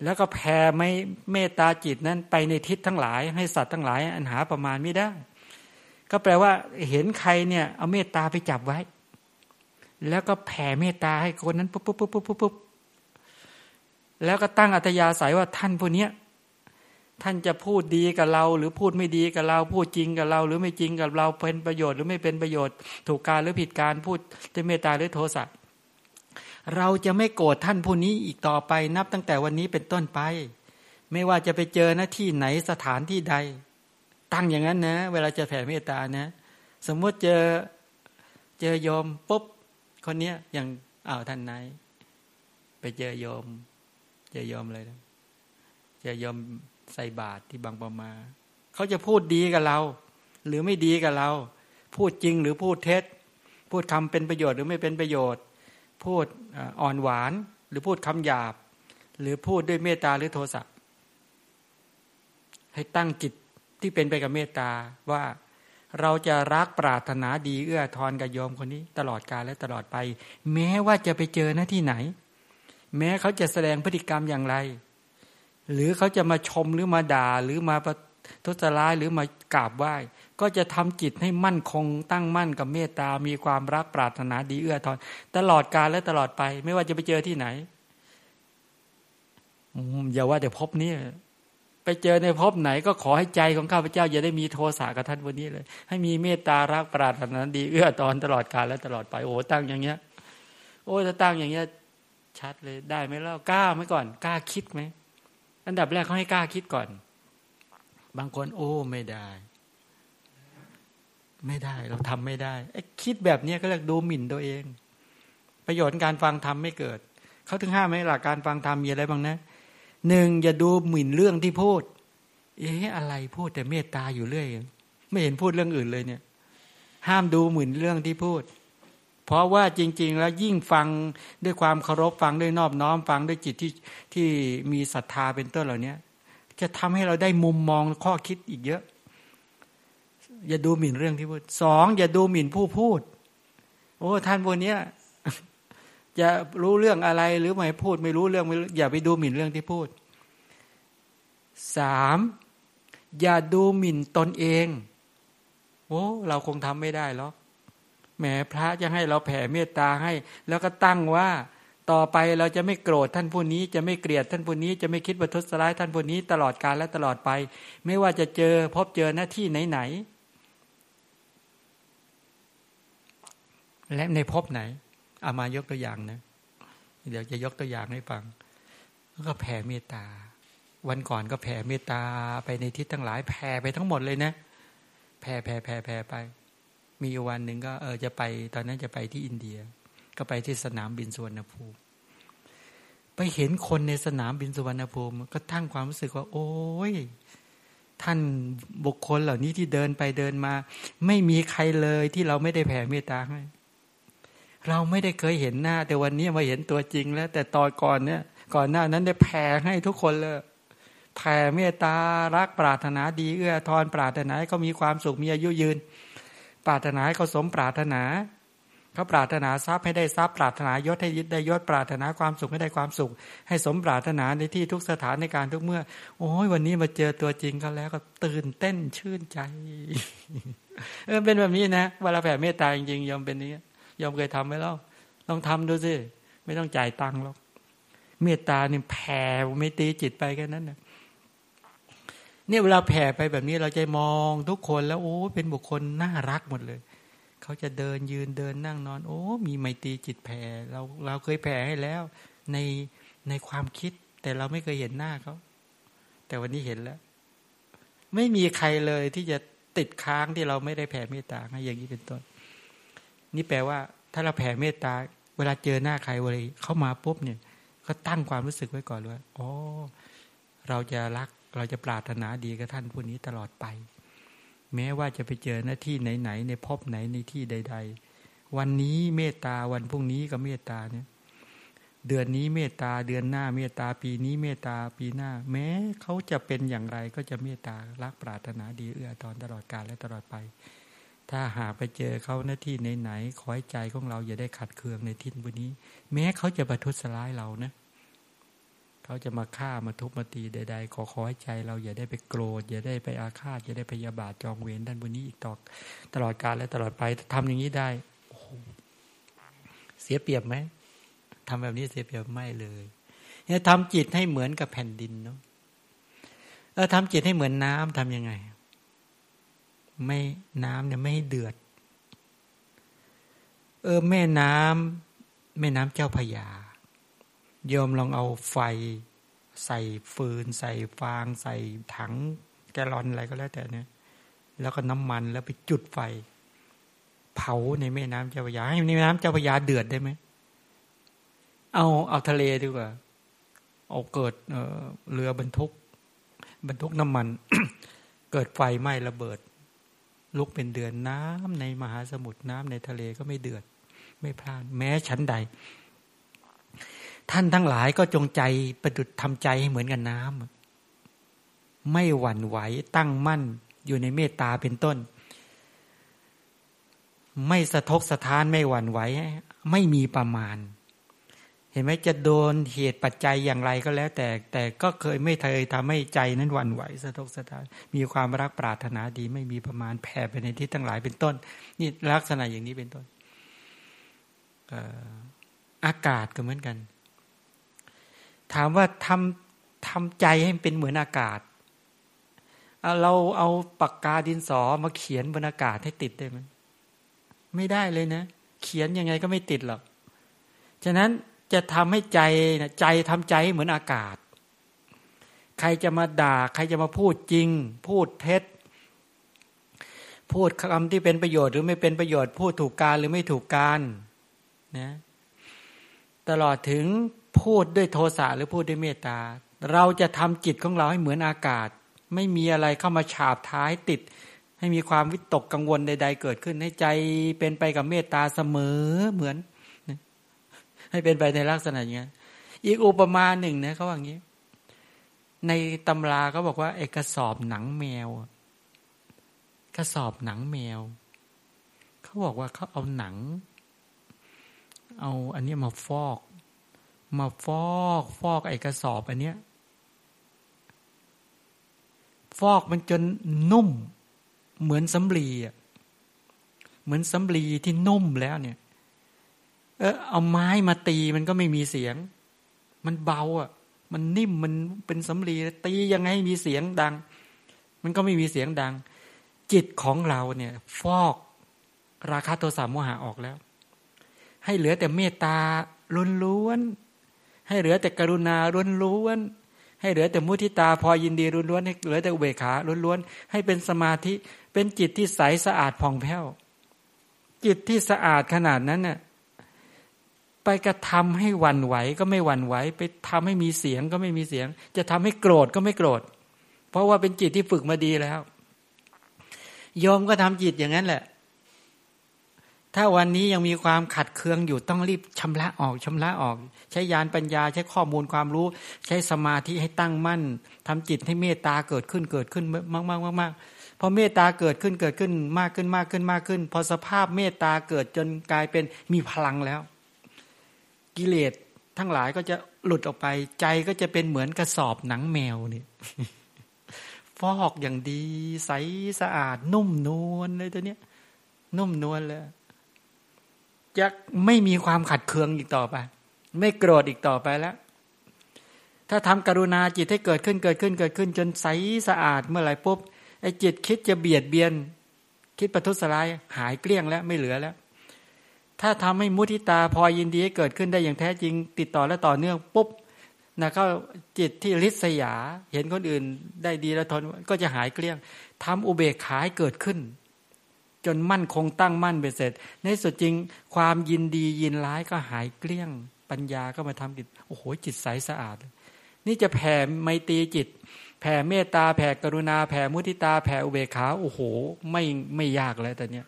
แล้วก็แผ่ไม่เมตตาจิตนั้นไปในทิศทั้งหลาย ให้สัตว์ทั้งหลาย อันหาประมาณไม่ได้ ก็แปลว่าเห็นใครเนี่ย เอาเมตตาไปจับไว้ แล้วก็แผ่เมตตาให้คนนั้นปุ๊บปุ๊บปุ๊บปุ๊บปุ๊บแล้วก็ตั้งอัตยาศัยว่าท่านผู้นี้ ท่านจะพูดดีกับเรา หรือพูดไม่ดีกับเรา พูดจริงกับเรา หรือไม่จริงกับเราเป็นประโยชน์หรือไม่เป็นประโยชน์ ถูกการหรือผิดการพูดด้วยเมตตาหรือโทสะเราจะไม่โกรธท่านผู้นี้อีกต่อไปนับตั้งแต่วันนี้เป็นต้นไป ไม่ว่าจะไปเจอหน้าที่ไหนสถานที่ใด ตั้งอย่างนั้นนะ เวลาจะแผ่เมตตานะ สมมติเจอเจอโยมปุ๊บคนเนี้ยอย่างอ้าวท่านนายไปเจอโยม เจอโยมเลยนะเจอโยม ใส่บาตรที่บางประมา เขาจะพูดดีกับเรา หรือไม่ดีกับเรา พูดจริงหรือพูดเท็จ พูดคำเป็นประโยชน์หรือไม่เป็นประโยชน์ พูดอ่อนหวาน หรือพูดคำหยาบ หรือพูดด้วยเมตตาหรือโทสะให้ตั้งจิตที่เป็นไปกับเมตตาว่าเราจะรักปรารถนาดีเอื้อทอนกับโยมคนนี้ตลอดกาลและตลอดไป แม้ว่าจะไปเจอหน้าที่ไหน แม้เขาจะแสดงพฤติกรรมอย่างไร หรือเขาจะมาชมหรือมาด่าหรือมาทุจร้ายหรือมากราบไหว้ ก็จะทำจิตให้มั่นคงตั้งมั่นกับเมตตา มีความรักปรารถนาดีเอื้อทอนตลอดกาลและตลอดไป ไม่ว่าจะไปเจอที่ไหนอย่าว่าแต่พบนี้ไปเจอในภพไหน ก็ขอให้ใจของข้าพเจ้า อย่าได้มีโทสะกับท่านวันนี้เลย ให้มีเมตตารักปรารถนาดีเอื้อตอนตลอดกาลและตลอดไปโอ้ตั้งอย่างเงี้ย โอ้ถ้าตั้งอย่างเงี้ย ชัดเลยได้ไหมเล่ากล้าไหมก่อน กล้าคิดไหม อันดับแรกเขาให้กล้าคิดก่อน บางคนโอ้ไม่ได้ ไม่ได้เราทำไม่ได้ไอ้คิดแบบเนี้ก็เรียกดูหมิ่นตัวเอง ประโยชน์การฟังธรรมไม่เกิดเขาถึงห้ามไหมหลักการฟังธรรมมีอะไรบ้างนะหนึ่งอย่าดูหมิ่นเรื่องที่พูด เอ๊ะอะไรพูดแต่เมตตาอยู่เรื่อย ไม่เห็นพูดเรื่องอื่นเลยเนี่ย ห้ามดูหมิ่นเรื่องที่พูด เพราะว่าจริง ๆ แล้วยิ่งฟังด้วยความเคารพฟังด้วยนอบน้อมฟังด้วยจิตที่ที่มีศรัทธาเป็นต้นเหล่านี้จะทำให้เราได้มุมมองข้อคิดอีกเยอะ อย่าดูหมิ่นเรื่องที่พูดสองอย่าดูหมิ่นผู้พูด โอ้ท่านพวกนี้จะรู้เรื่องอะไรหรือไม่พูด ไม่รู้เรื่องไม่อย่าไปดูหมิ่นเรื่องที่พูดสามอย่าดูหมิ่นตนเองโอ้เราคงทำไม่ได้หรอก แหมพระจะให้เราแผ่เมตตาให้ แล้วก็ตั้งว่าต่อไปเราจะไม่โกรธท่านผู้นี้ จะไม่เกลียดท่านผู้นี้ จะไม่คิดประทุษร้ายท่านผู้นี้ ตลอดกาลและตลอดไป ไม่ว่าจะเจอพบเจอหน้าที่ไหนๆและในพบไหนเอามายกตัวอย่างนะเดี๋ยวจะยกตัวอย่างให้ฟังแล้วก็แผ่เมตตา วันก่อนก็แผ่เมตตาไปในทิศทั้งหลายแผ่ไปทั้งหมดเลยนะ แผ่แผ่แผ่แผ่ไป มีวันหนึ่งก็เออจะไปตอนนั้นจะไปที่อินเดีย ก็ไปที่สนามบินสุวรรณภูมิ ไปเห็นคนในสนามบินสุวรรณภูมิ ก็ตั้งความรู้สึกว่า โอ้ยท่านบุคคลเหล่านี้ที่เดินไปเดินมา ไม่มีใครเลยที่เราไม่ได้แผ่เมตตาให้ เราไม่ได้เคยเห็นหน้า แต่วันนี้มาเห็นตัวจริงแล้ว แต่ตอนก่อนเนี่ยก่อนหน้านั้นได้แผ่ให้ทุกคนเลยแผ่เมตตารักปรารถนาดีเอื้อทอนปรารถนาให้เขามีความสุขมีอายุยืน ปรารถนาให้เขาสมปรารถนาเขาปรารถนาทรัพย์ให้ได้ทรัพย์ปรารถนายศให้ยึดได้ยศปรารถนาความสุขให้ได้ความสุข ให้สมปรารถนาในที่ทุกสถานในการทุกเมื่อ โอ้ยวันนี้มาเจอตัวจริงเขาแล้วก็ตื่นเต้นชื่นใจเออเป็นแบบนี้นะเวลาแผ่เมตตาจริงๆยอมเป็นนี้ยอมเคยทำไหมเล่าลองทำดูสิไม่ต้องจ่ายตังค์หรอกเมตตาเนี่ยแผ่ไม่ตีจิตไปแค่นั้นนะ เนี่ยเวลาแผ่ไปแบบนี้เราจะมองทุกคนแล้วโอ้เป็นบุคคลน่ารักหมดเลย เขาจะเดินยืนเดินนั่งนอน โอ้ มีไมตรีจิตแผ่เราเราเคยแผ่ให้แล้วในในความคิด แต่เราไม่เคยเห็นหน้าเขาแต่วันนี้เห็นแล้ว ไม่มีใครเลยที่จะติดค้างที่เราไม่ได้แผ่เมตตาอย่างนี้เป็นต้น นี่แปลว่า ถ้าเราแผ่เมตตา เวลาเจอหน้าใครเวลาเข้ามาปุ๊บเนี่ย ก็ตั้งความรู้สึกไว้ก่อนว่าอ๋อเราจะรัก เราจะปรารถนาดีกับท่านผู้นี้ตลอดไป แม้ว่าจะไปเจอหน้าที่ไหนๆในพบไหนในที่ใด ๆ วันนี้เมตตาวันพรุ่งนี้ก็เมตตาเนี่ยเดือนนี้เมตตาเดือนหน้าเมตตาปีนี้เมตตาปีหน้า แม้เขาจะเป็นอย่างไรก็จะเมตตารักปรารถนาดีเอื้อตอนตลอดกาลและตลอดไป ถ้าหาไปเจอเขาหน้าที่ไหนๆขอให้ใจของเราอย่าได้ขัดเคืองในทิศวันนี้ แม้เขาจะประทุษร้ายเรานะ เขาจะมาฆ่ามาทุบมาตีใด ๆ ขอขอให้ใจ เราอย่าได้ไปโกรธอย่าได้ไปอาฆาตอย่าได้พยาบาทจองเวรด้านบนนี้อีกต่อตลอดกาลและตลอดไปทำอย่างนี้ได้โอ้เสียเปรียบไหมทำแบบนี้เสียเปรียบไม่เลยเนี่ยทำจิตให้เหมือนกับแผ่นดินเนาะเออทำจิตให้เหมือนน้ำทํำยังไง ไม่น้ำเนี่ยไม่ให้เดือด เออแม่น้ำแม่น้ำเจ้าพยา โยมลองเอาไฟ ใส่ฟืน ใส่ฟาง ใส่ถังแกลอนอะไรก็แล้วแต่เนี่ย แล้วก็น้ำมันแล้วไปจุดไฟ เผาในแม่น้ำเจ้าพยาให้ในแม่น้ำเจ้าพยาเดือดได้ไหมเอาเอาทะเลดีกว่า เอาเกิดเเรือบรรทุก บรรทุกน้ำมัน เกิดไฟไหม้ระเบิด ลุกเป็นเดือนน้ำในมหาสมุทรน้ำในทะเลก็ไม่เดือด ไม่พลานแม้ชั้นใด ท่านทั้งหลายก็จงใจประดุดทำใจให้เหมือนกันน้ำไม่หวั่นไหวตั้งมั่นอยู่ในเมตตาเป็นต้น ไม่สะทกสะท้านไม่หวั่นไหวไม่มีประมาณ เห็นไหมจะโดนเหตุปัจจัยอย่างไรก็แล้ว แต่แต่ก็เคยไม่เคยทำให้ใจนั้นหวั่นไหวสะทกสะท้าน มีความรักปรารถนาดี ไม่มีประมาณแผ่ไปในที่ทั้งหลายเป็นต้น นี่ลักษณะอย่างนี้เป็นต้นอากาศก็เหมือนกัน ถามว่าทำทำใจให้เป็นเหมือนอากาศ เราเอาปากกาดินสอมาเขียนบนอากาศให้ติดได้ไหมไม่ได้เลยนะ เขียนยังไงก็ไม่ติดหรอก ฉะนั้นจะทำให้ใจนะใจทำใจเหมือนอากาศ ใครจะมาด่า ใครจะมาพูดจริง พูดเท็จ พูดคำที่เป็นประโยชน์หรือไม่เป็นประโยชน์ พูดถูกการหรือไม่ถูกการนะตลอดถึง พูดด้วยโทสะหรือพูดด้วยเมตตา เราจะทำจิตของเราให้เหมือนอากาศ ไม่มีอะไรเข้ามาฉาบท้ายติด ให้มีความวิตกกังวลใด ๆ เกิดขึ้นให้ใจเป็นไปกับเมตตาเสมอเหมือน ให้เป็นไปในลักษณะอย่างนี้อีกอุปมาหนึ่งนะเขาว่าอย่างนี้ ในตำราเขาบอกว่า เอกสอบหนังแมวกระสอบหนังแมว เขาบอกว่าเขาเอาหนัง เอาอันนี้มาฟอก มาฟอกฟอกไอกระสอบอันเนี้ย ฟอกมันจนนุ่ม เหมือนสำลีอะเหมือนสำลีที่นุ่มแล้วเนี่ย เออเอาไม้มาตีมันก็ไม่มีเสียง มันเบาอะ มันนิ่มมันเป็นสำลีตียังไงมีเสียงดัง มันก็ไม่มีเสียงดัง จิตของเราเนี่ย ฟอกราคาโทสะโมหะออกแล้ว ให้เหลือแต่เมตตาล้วนๆ ให้เหลือแต่กรุณาล้วนๆให้เหลือแต่มุทิตาพอยินดีล้วนๆให้เหลือแต่เบขาล้วนๆให้เป็นสมาธิเป็นจิตที่ใสสะอาดผ่องแผ้ว จิตที่สะอาดขนาดนั้นเนี่ยไปกระทำให้วันไหวก็ไม่วันไหว ไปทำให้มีเสียงก็ไม่มีเสียง จะทำให้โกรธก็ไม่โกรธ เพราะว่าเป็นจิตที่ฝึกมาดีแล้วยอมก็ทำจิตอย่างนั้นแหละ ถ้าวันนี้ยังมีความขัดเคืองอยู่ต้องรีบชำระออกชำระออก ใช้ยานปัญญา ใช้ข้อมูลความรู้ ใช้สมาธิให้ตั้งมั่นทำจิตให้เมตตาเกิดขึ้นเกิดขึ้นมากมากมากมากพอเมตตาเกิดขึ้นเกิดขึ้นมากขึ้นมากขึ้นมากขึ้น พอสภาพเมตตาเกิดจนกลายเป็นมีพลังแล้ว กิเลสทั้งหลายก็จะหลุดออกไปใจก็จะเป็นเหมือนกระสอบหนังแมวนี่ฟอกอย่างดีใสสะอาด นุ่มนวลเลยตัวเนี้ย นุ่มนวลเลยจะไม่มีความขัดเคืองอีกต่อไป ไม่โกรธอีกต่อไปแล้ว ถ้าทำกรุณาจิตให้เกิดขึ้นเกิดขึ้นเกิดขึ้น จนใสสะอาดเมื่อไหร่ปุ๊บไอ้จิตคิดจะเบียดเบียน คิดประทุษร้ายหายเกลี้ยงแล้วไม่เหลือแล้ว ถ้าทำให้มุทิตาพอยินดีให้เกิดขึ้นได้อย่างแท้จริง ติดต่อและต่อเนื่องปุ๊บนะก็จิตที่ริษยา เห็นคนอื่นได้ดีแล้วทนก็จะหายเกลี้ยงทำอุเบกขาให้เกิดขึ้น จนมั่นคงตั้งมั่นเบ็ดเสร็จ ในสุดจริงความยินดียินร้ายก็หายเกลี้ยง ปัญญาก็มาทำจิตโอ้โหจิตใสสะอาด นี่จะแผ่ไมตรีจิต แผ่เมตตาแผ่กรุณา แผ่มุทิตา แผ่อุเบกขาโอ้โห ไม่ไม่ยากเลยแต่เนี้ย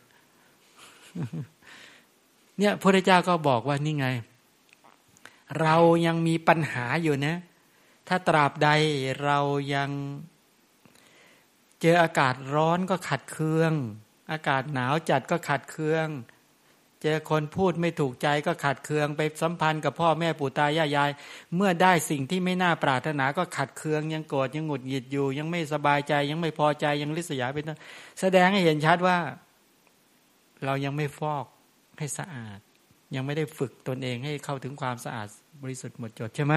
เนี่ยพระเจ้าก็บอกว่านี่ไง เรายังมีปัญหาอยู่นะ ถ้าตราบใดเรายังเจออากาศร้อนก็ขัดเคือง อากาศหนาวจัดก็ขัดเคือง เจอคนพูดไม่ถูกใจก็ขัดเคืองไปสัมพันธ์กับพ่อแม่ปู่ตายายาย เมื่อได้สิ่งที่ไม่น่าปรารถนาก็ขัดเคืองยังโกรธยังหงุดหงิดอยู่ ยังไม่สบายใจยังไม่พอใจยังริษยาเป็นต้นแสดงให้เห็นชัดว่า เรายังไม่ฟอกให้สะอาด ยังไม่ได้ฝึกตนเองให้เข้าถึงความสะอาดบริสุทธิ์หมดจดใช่ไหม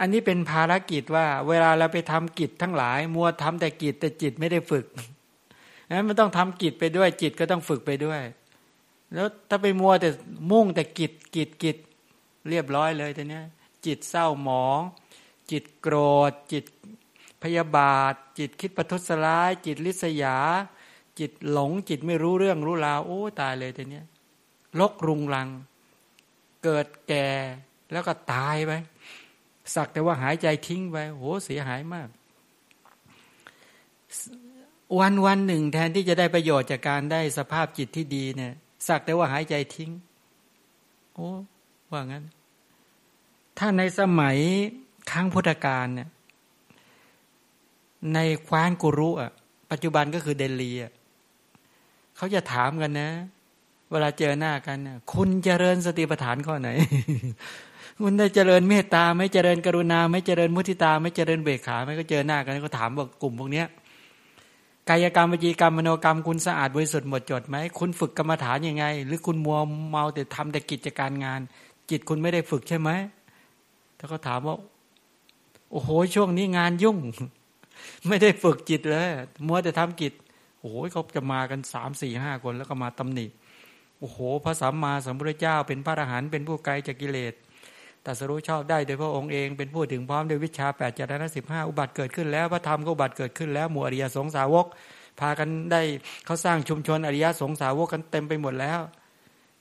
อันนี้เป็นภารกิจว่า เวลาเราไปทำกิจทั้งหลาย มัวทำแต่กิจแต่จิตไม่ได้ฝึกนั้นมันต้องทำกิจไปด้วยจิตก็ต้องฝึกไปด้วย แล้วถ้าไปมัวแต่มุ่งแต่กิจกิจกิจเรียบร้อยเลยแต่เนี้ย จิตเศร้าหมอง จิตโกรธ จิตพยาบาท จิตคิดประทุษร้าย จิตลิษยา จิตหลง จิตไม่รู้เรื่องรู้ราวโอ้ตายเลยแต่เนี้ยลกรุงรัง เกิดแก่แล้วก็ตายไปสักแต่ว่าหายใจทิ้งไปโหเสียหายมาก วันวันหนึ่งแทนที่จะได้ประโยชน์จากการได้สภาพจิตที่ดีเนี่ย สักแต่ว่าหายใจทิ้ง โอ้ว่างั้น ถ้าในสมัยครั้งพุทธกาลเนี่ย ในคว้านกุรุอะ ปัจจุบันก็คือเดลีอะเขาจะถามกันนะ เวลาเจอหน้ากันนะคุณเจริญสติปัฏฐานข้อไหน คุณได้เจริญเมตตาไม่เจริญกรุณาไม่เจริญมุทิตาไม่เจริญเบกขาไม่ก็เจอหน้ากันก็ถามว่ากลุ่มพวกเนี้ย กายกรรมวิจีกรรมมโนกรรมคุณสะอาดบริสุทธิ์หมดจดไหมคุณฝึกกรรมฐานยังไง หรือคุณมัวเมาแต่ทำแต่กิจการงาน จิตคุณไม่ได้ฝึกใช่ไหมถ้าเขาถามว่า โอ้โหช่วงนี้งานยุ่ง ไม่ได้ฝึกจิตเลยมัวแต่ทำกิจโอ้โหเขาจะมากันสามสี่ห้าคนแล้วก็มาตำหนิโอ้โหพระสัมมาสัมพุทธเจ้า เป็นพระอรหันต์เป็นผู้ไกลจากกิเลส ตัสรู้ชอบได้โดยพระองค์เองเป็นผู้ถึงพร้อมด้วยวิชาแปดจารณะสิบห้าอุบัติเกิดขึ้นแล้วพระธรรมก็อุบัติเกิดขึ้นแล้วหมู่อริยสงสาวก พากันได้เขาสร้างชุมชนอริยสงสาวกกันเต็มไปหมดแล้ว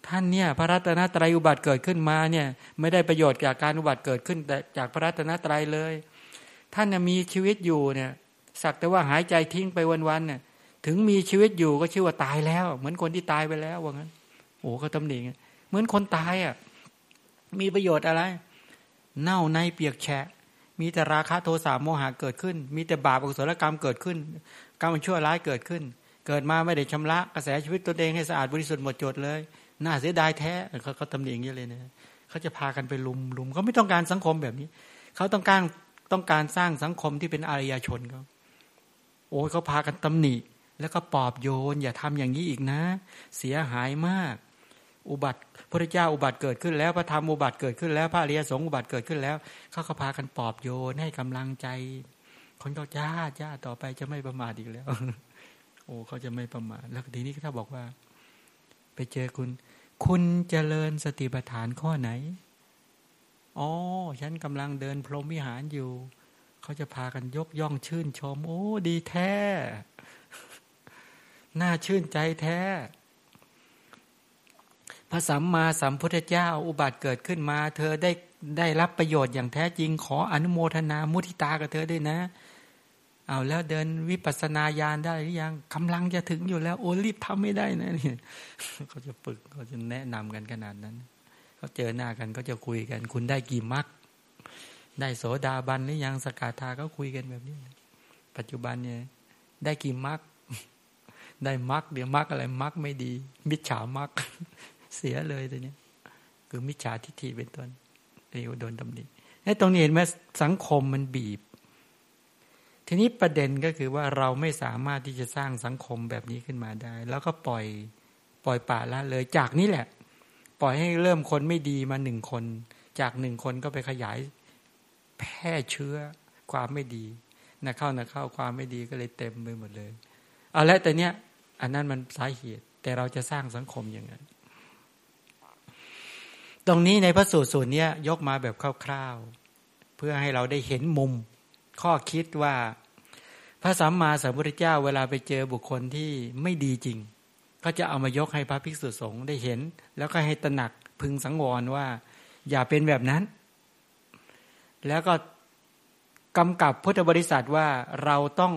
ท่านเนี่ยพระรัตนตรัยอุบัติเกิดขึ้นมาเนี่ยไม่ได้ประโยชน์จากการอุบัติเกิดขึ้นแต่จากพระรัตนตรัยเลย ท่านมีชีวิตอยู่เนี่ยสักแต่ว่าหายใจทิ้งไปวันๆเนี่ยถึงมีชีวิตอยู่ก็ชื่อว่าตายแล้ว เหมือนคนที่ตายไปแล้วว่างั้นโอ้เขาตำหนิเหมือนคนตายอะ มีประโยชน์อะไร เน่าในเปียกแฉะ มีแต่ราคะโทสะโมหะเกิดขึ้น มีแต่บาปอกุศลกรรมเกิดขึ้น กรรมชั่วร้ายเกิดขึ้น เกิดมาไม่ได้ชำระกระแสชีวิตตัวเองให้สะอาดบริสุทธิ์หมดจดเลย น่าเสียดายแท้เขาเขาตำหนิอย่างนี้เลยนะเขาจะพากันไปลุมลุมเขาไม่ต้องการสังคมแบบนี้ เขาต้องการต้องการสร้างสังคมที่เป็นอารยชนเขาโอ้ยเขาพากันตำหนิ แล้วก็ปอบโยน อย่าทำอย่างนี้อีกนะ เสียหายมาก อุบัติพระเจ้าอุบัติเกิดขึ้นแล้วพระธรรมอุบัติเกิดขึ้นแล้วพระอริยสงฆ์อุบัติเกิดขึ้นแล้วเขาก็พากันปลอบโยนให้กำลังใจคนก็จ้าจ้าต่อไปจะไม่ประมาทอีกแล้ว โอ้เขาจะไม่ประมาทแล้วทีนี้ถ้าบอกว่า ไปเจอคุณ คุณเจริญสติปัฏฐานข้อไหนอ๋อฉันกำลังเดินพรหมวิหารอยู่ เขาจะพากันยกย่องชื่นชม โอ้ ดีแท้ น่าชื่นใจแท้ พระสัมมาสัมพุทธเจ้าอุบัติเกิดขึ้นมา เธอได้ได้รับประโยชน์อย่างแท้จริง ขออนุโมทนามุทิตากับเธอด้วยนะ เอาแล้วเดินวิปัสสนาญาณได้หรือยังกำลังจะถึงอยู่แล้ว โอ้รีบทำไม่ได้นะนี่เขาจะฝึกเขาจะแนะนำกันขนาดนั้นเขาเจอหน้ากันก็จะคุยกัน คุณได้กี่มักได้โสดาบันหรือยังสกาธาก็คุยกันแบบนี้ ปัจจุบันเนี่ย ได้กี่มักได้มักเดี๋ยวมักอะไรมักไม่ดีมิจฉามัก เสียเลยตัวนี้คือมิจฉาทิฏฐิเป็นต้นเรียกโดนตำหนิไอ้ตรงนี้เห็นไหมสังคมมันบีบ ทีนี้ประเด็นก็คือว่าเราไม่สามารถที่จะสร้างสังคมแบบนี้ขึ้นมาได้ แล้วก็ปล่อยปล่อยป่าละเลยจากนี้แหละ ปล่อยให้เริ่มคนไม่ดีมาหนึ่งคน จากหนึ่งคนก็ไปขยายแพร่เชื้อความไม่ดีนะเข้านะเข้าความไม่ดีก็เลยเต็มไปหมดเลยเอาละแต่เนี้ยอันนั้นมันสาเหตุแต่เราจะสร้างสังคมย่างนั้น ตรงนี้ในพระสูตรสูตรนี้ยกมาแบบคร่าวๆ เพื่อให้เราได้เห็นมุมข้อคิดว่า พระสัมมาสัมพุทธเจ้าเวลาไปเจอบุคคลที่ไม่ดีจริง ก็จะเอามายกให้พระภิกษุสงฆ์ได้เห็น แล้วก็ให้ตระหนักพึงสังวรว่า อย่าเป็นแบบนั้น แล้วก็กำกับพุทธบริษัทว่าเราต้อง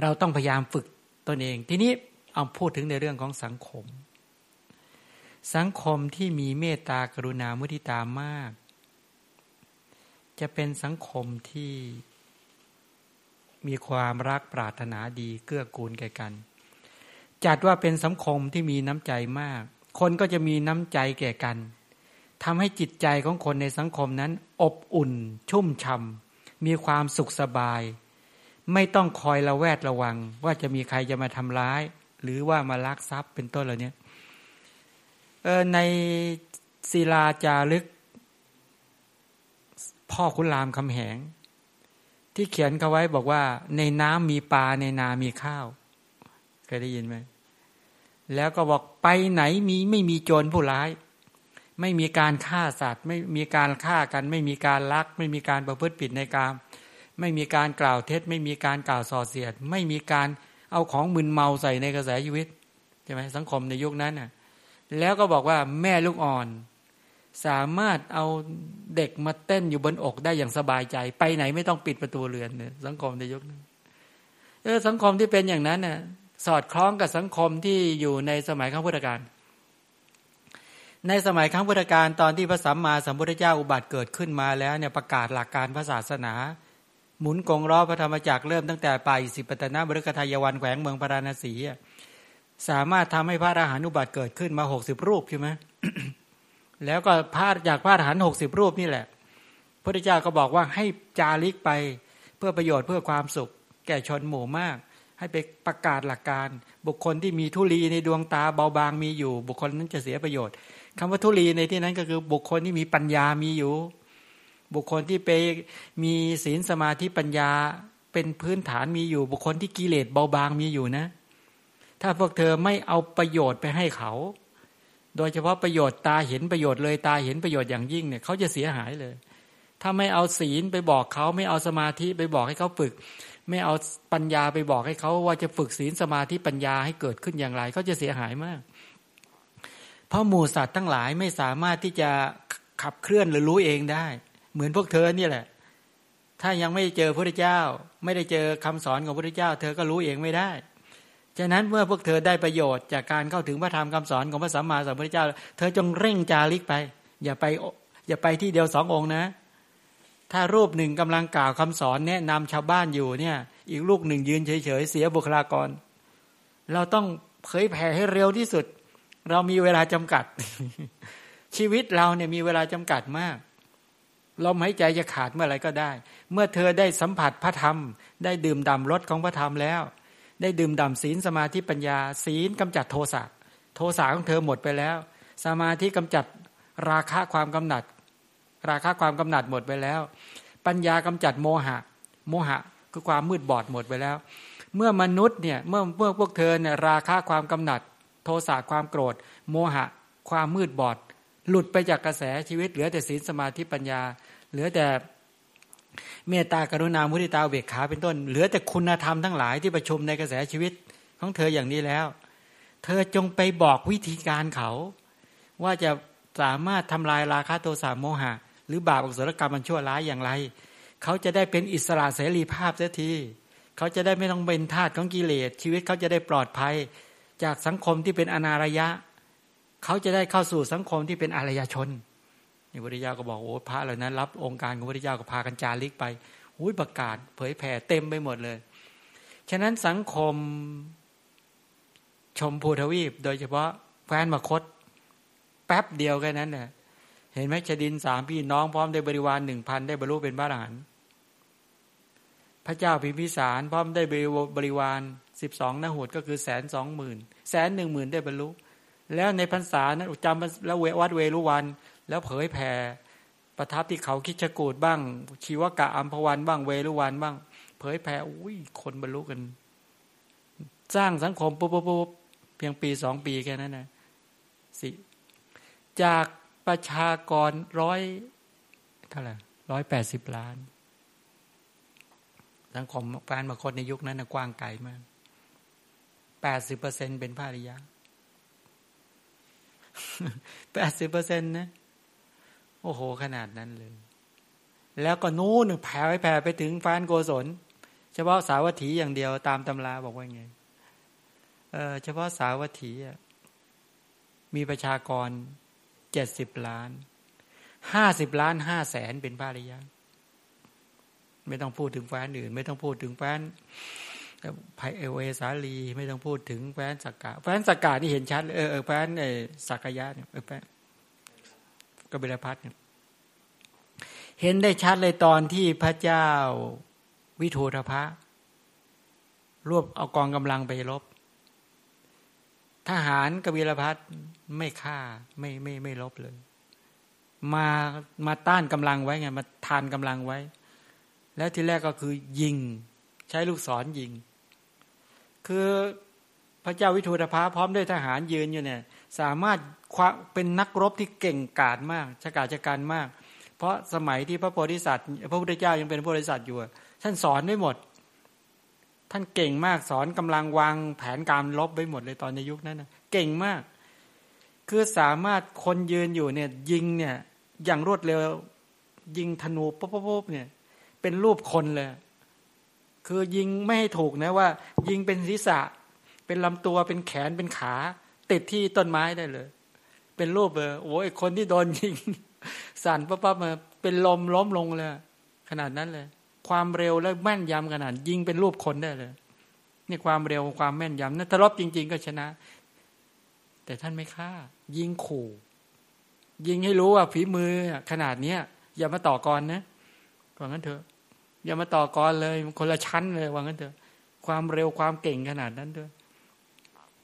เราต้องพยายามฝึกตนเอง ทีนี้เอาพูดถึงในเรื่องของสังคม สังคมที่มีเมตตากรุณามุทิตามาก จะเป็นสังคมที่มีความรักปรารถนาดีเกื้อกูลแก่กัน จัดว่าเป็นสังคมที่มีน้ำใจมาก คนก็จะมีน้ำใจแก่กันทำให้จิตใจของคนในสังคมนั้น อบอุ่น ชุ่มช่ำมีความสุขสบาย ไม่ต้องคอยระแวดระวัง ว่าจะมีใครจะมาทำร้าย หรือว่ามาลักทรัพย์เป็นต้นเหล่านี้ ในศิลาจารึก พ่อคุณรามคำแหง ที่เขียนเขาไว้บอกว่า ในน้ำมีปลาในนามีข้าว เคยได้ยินไหมแล้วก็บอกไปไหนมีไม่มีโจรผู้ร้าย ไม่มีการฆ่าสัตว์ ไม่มีการฆ่ากัน ไม่มีการลัก ไม่มีการประพฤติผิดในกามไม่มีการกล่าวเท็จ ไม่มีการกล่าวส่อเสียด ไม่มีการเอาของมึนเมาใส่ในกระแสชีวิตใช่ไหมสังคมในยุคนั้นน่ะ แล้วก็บอกว่าแม่ลูกอ่อน สามารถเอาเด็กมาเต้นอยู่บนอกได้อย่างสบายใจ ไปไหนไม่ต้องปิดประตูเรือนเนี่ยสังคมในยุคนั้นเออสังคมที่เป็นอย่างนั้นน่ะสอดคล้องกับสังคมที่อยู่ในสมัยข้างพุทธกาลในสมัยข้างพุทธกาลตอนที่พระสัมมาสัมพุทธเจ้าอุบัติเกิดขึ้นมาแล้วเนี่ยประกาศหลักการพระศาสนา หมุนกงล้อพระธรรมจักรเริ่มตั้งแต่ป่าอิสิปตนะบริกทายวันแขวงเมืองปราณสี สามารถทำให้พระอรหันต์อุบัติเกิดขึ้นมาหกสิบรูปใช่ไหมแล้วก็พาดจากพาดหันหกสิบรูปนี่แหละ พระเจ้าก็บอกว่าให้จาริกไปเพื่อประโยชน์เพื่อความสุข แก่ชนหมู่มาก ให้ไปประกาศหลักการ บุคคลที่มีทุลีในดวงตาเบาบางมีอยู่ บุคคลนั้นจะเสียประโยชน์คำว่าทุลีในที่นั้นก็คือบุคคลที่มีปัญญามีอยู่ บุคคลที่ไปมีศีลสมาธิปัญญาเป็นพื้นฐานมีอยู่ บุคคลที่กิเลสเบาบางมีอยู่นะ ถ้าพวกเธอไม่เอาประโยชน์ไปให้เขา โดยเฉพาะประโยชน์ตาเห็นประโยชน์เลยตาเห็นประโยชน์อย่างยิ่งเนี่ยเขาจะเสียหายเลย ถ้าไม่เอาศีลไปบอกเขาไม่เอาสมาธิไปบอกให้เขาฝึก ไม่เอาปัญญาไปบอกให้เขาว่าจะฝึกศีลสมาธิปัญญาให้เกิดขึ้นอย่างไรเขาจะเสียหายมาก เพราะหมู่สัตว์ทั้งหลายไม่สามารถที่จะขับเคลื่อนหรือรู้เองได้ เหมือนพวกเธอเนี่ยแหละ ถ้ายังไม่เจอพระเจ้า ไม่ได้เจอคำสอนของพระเจ้า เธอก็รู้เองไม่ได้ ฉะนั้นเมื่อพวกเธอได้ประโยชน์จากการเข้าถึงพระธรรมคำสอนของพระสัมมาสัมพุทธเจ้า เธอจงเร่งจาริกไป อย่าไปอย่าไปที่เดียวสององค์นะ ถ้ารูปหนึ่งกำลังกล่าวคำสอนแนะนำชาวบ้านอยู่เนี่ย อีกลูกหนึ่งยืนเฉยๆเสียบุคลากร เราต้องเผยแผ่ให้เร็วที่สุด เรามีเวลาจำกัด ชีวิตเราเนี่ยมีเวลาจำกัดมากลมหายใจจะขาดเมื่อไรก็ได้ เมื่อเธอได้สัมผัสพระธรรม ได้ดื่มด่ำรสของพระธรรมแล้ว ได้ดื่มด่ำศีลสมาธิปัญญา ศีลกำจัดโทสะโทสะของเธอหมดไปแล้ว สมาธิกำจัดราคะความกำหนัด ราคะความกำหนัดหมดไปแล้ว ปัญญากำจัดโมหะ โมหะคือความมืดบอดหมดไปแล้ว เมื่อมนุษย์เนี่ยเมื่อเมื่อพวกเธอเนี่ยราคะความกำหนัด โทสะความโกรธ โมหะ ความมืดบอด หลุดไปจากกระแสชีวิตเหลือแต่ศีลสมาธิปัญญา เหลือแต่ เมตตากรุณามุทิตาเวกขาเป็นต้น เหลือแต่คุณธรรมทั้งหลายที่ประชุมในกระแสชีวิตของเธออย่างนี้แล้ว เธอจงไปบอกวิธีการเขา ว่าจะสามารถทำลายราคะโทสะโมหะ หรือบาปอกุศลกรรมมันชั่วร้ายอย่างไร เขาจะได้เป็นอิสระเสรีภาพเสียทีเขาจะได้ไม่ต้องเป็นทาสของกิเลส ชีวิตเขาจะได้ปลอดภัย จากสังคมที่เป็นอนารยะ เขาจะได้เข้าสู่สังคมที่เป็นอารยชน นี่พระพุทธเจ้าก็บอกโอ้พระเหล่านั้น รับองค์การของพระพุทธเจ้าก็พากันจาริกไปอุ้ยประกาศ เผยแผ่เต็มไปหมดเลย ฉะนั้นสังคมชมพูทวีป โดยเฉพาะแฟนมคต แป๊บเดียวแค่นั้นเนี่ยเห็นไหมชดินสามพี่น้องพร้อมได้บริวารหนึ่งพันได้บรรลุเป็นพระอรหันต์พระเจ้าพิมพิสารพร้อมได้บริวารสิบสองนหุดก็คือแสนสองหมื่นแสนหนึ่งหมื่นได้บรรลุ แล้วในพรรษานั้นจำแล้ววัดเวรุวัน แล้วเผยแผ่ประทับที่เขาคิชกูดบ้าง ชีวกะอัมพวันบ้างเวรุวันบ้าง เผยแผ่อุ้ยคนบรรลุกัน สร้างสังคมปุ๊บปุ๊บเพียงปีสองปีแค่นั้นนะสิจากประชากรร้อยเท่าไหร่ร้อยแปดสิบล้าน สังคมแฟนมาคนในยุคนั้นนะกว้างไกลมากแปดสิบเปอร์เซ็นเป็นภาริยาแปดสิบเปอร์เซ็นต์นะ โอ้โห ขนาดนั้นเลย แล้วก็นู้นแผ่ไปแผ่ไปถึงฟานโกศล เฉพาะสาวัตถีอย่างเดียวตามตำราบอกว่าไงเออเฉพาะสาวัตถีมีประชากรเจ็ดสิบล้านห้าสิบล้านห้าแสนเป็นภาริยาไม่ต้องพูดถึงแฟนอื่น ไม่ต้องพูดถึงแฟนไพเอเวสาลี ไม่ต้องพูดถึงแฟนสักกะแฟนสักกะนี่เห็นชัดเออแฟนไอสักยะเนี่ยแฟน กบิลพัทเนี่ยเห็นได้ชัดเลยตอนที่พระเจ้าวิทูธพะ รวบเอากองกำลังไปรบ ทหารกบิลพัทไม่ฆ่าไม่ไม่ไม่ลบเลย มามาต้านกำลังไว้ไงมาทานกำลังไว้ แล้วที่แรกก็คือยิงใช้ลูกศรยิง คือพระเจ้าวิทูธภาพร้อมด้วยทหารยืนอยู่เนี่ย สามารถเป็นนักรบที่เก่งกาจมากชะกาจการมาก เพราะสมัยที่พระโพธิสัตว์พระพุทธเจ้ายังเป็นโพธิสัตว์อยู่ท่านสอนได้หมด ท่านเก่งมากสอนกำลังวางแผนการลบไว้หมดเลยตอนในยุคนั้นนะเก่งมาก คือสามารถคนยืนอยู่เนี่ยยิงเนี่ยอย่างรวดเร็วยิงธนูปุ๊บปุ๊บเนี่ย เป็นรูปคนเลย คือยิงไม่ให้ถูกนะว่า ยิงเป็นศีรษะ เป็นลำตัวเป็นแขนเป็นขา ติดที่ต้นไม้ได้เลย เป็นรูปเออโอ้ยคนที่โดนยิง สั่นปั๊บปั๊บมาเป็นลมล้มลงเลย ขนาดนั้นเลย ความเร็วและแม่นยำขนาดยิงเป็นรูปคนได้เลยนี่ความเร็วความแม่นยำนั่นถ้ารบจริง ๆ ก็ชนะ แต่ท่านไม่ฆ่า ยิงขู่ ยิงให้รู้ว่าฝีมือขนาดเนี้ยอย่ามาต่อกรนะว่างั้นเถอะ อย่ามาต่อกรเลย คนละชั้นเลยว่างั้นเถอะ ความเร็วความเก่งขนาดนั้นด้วย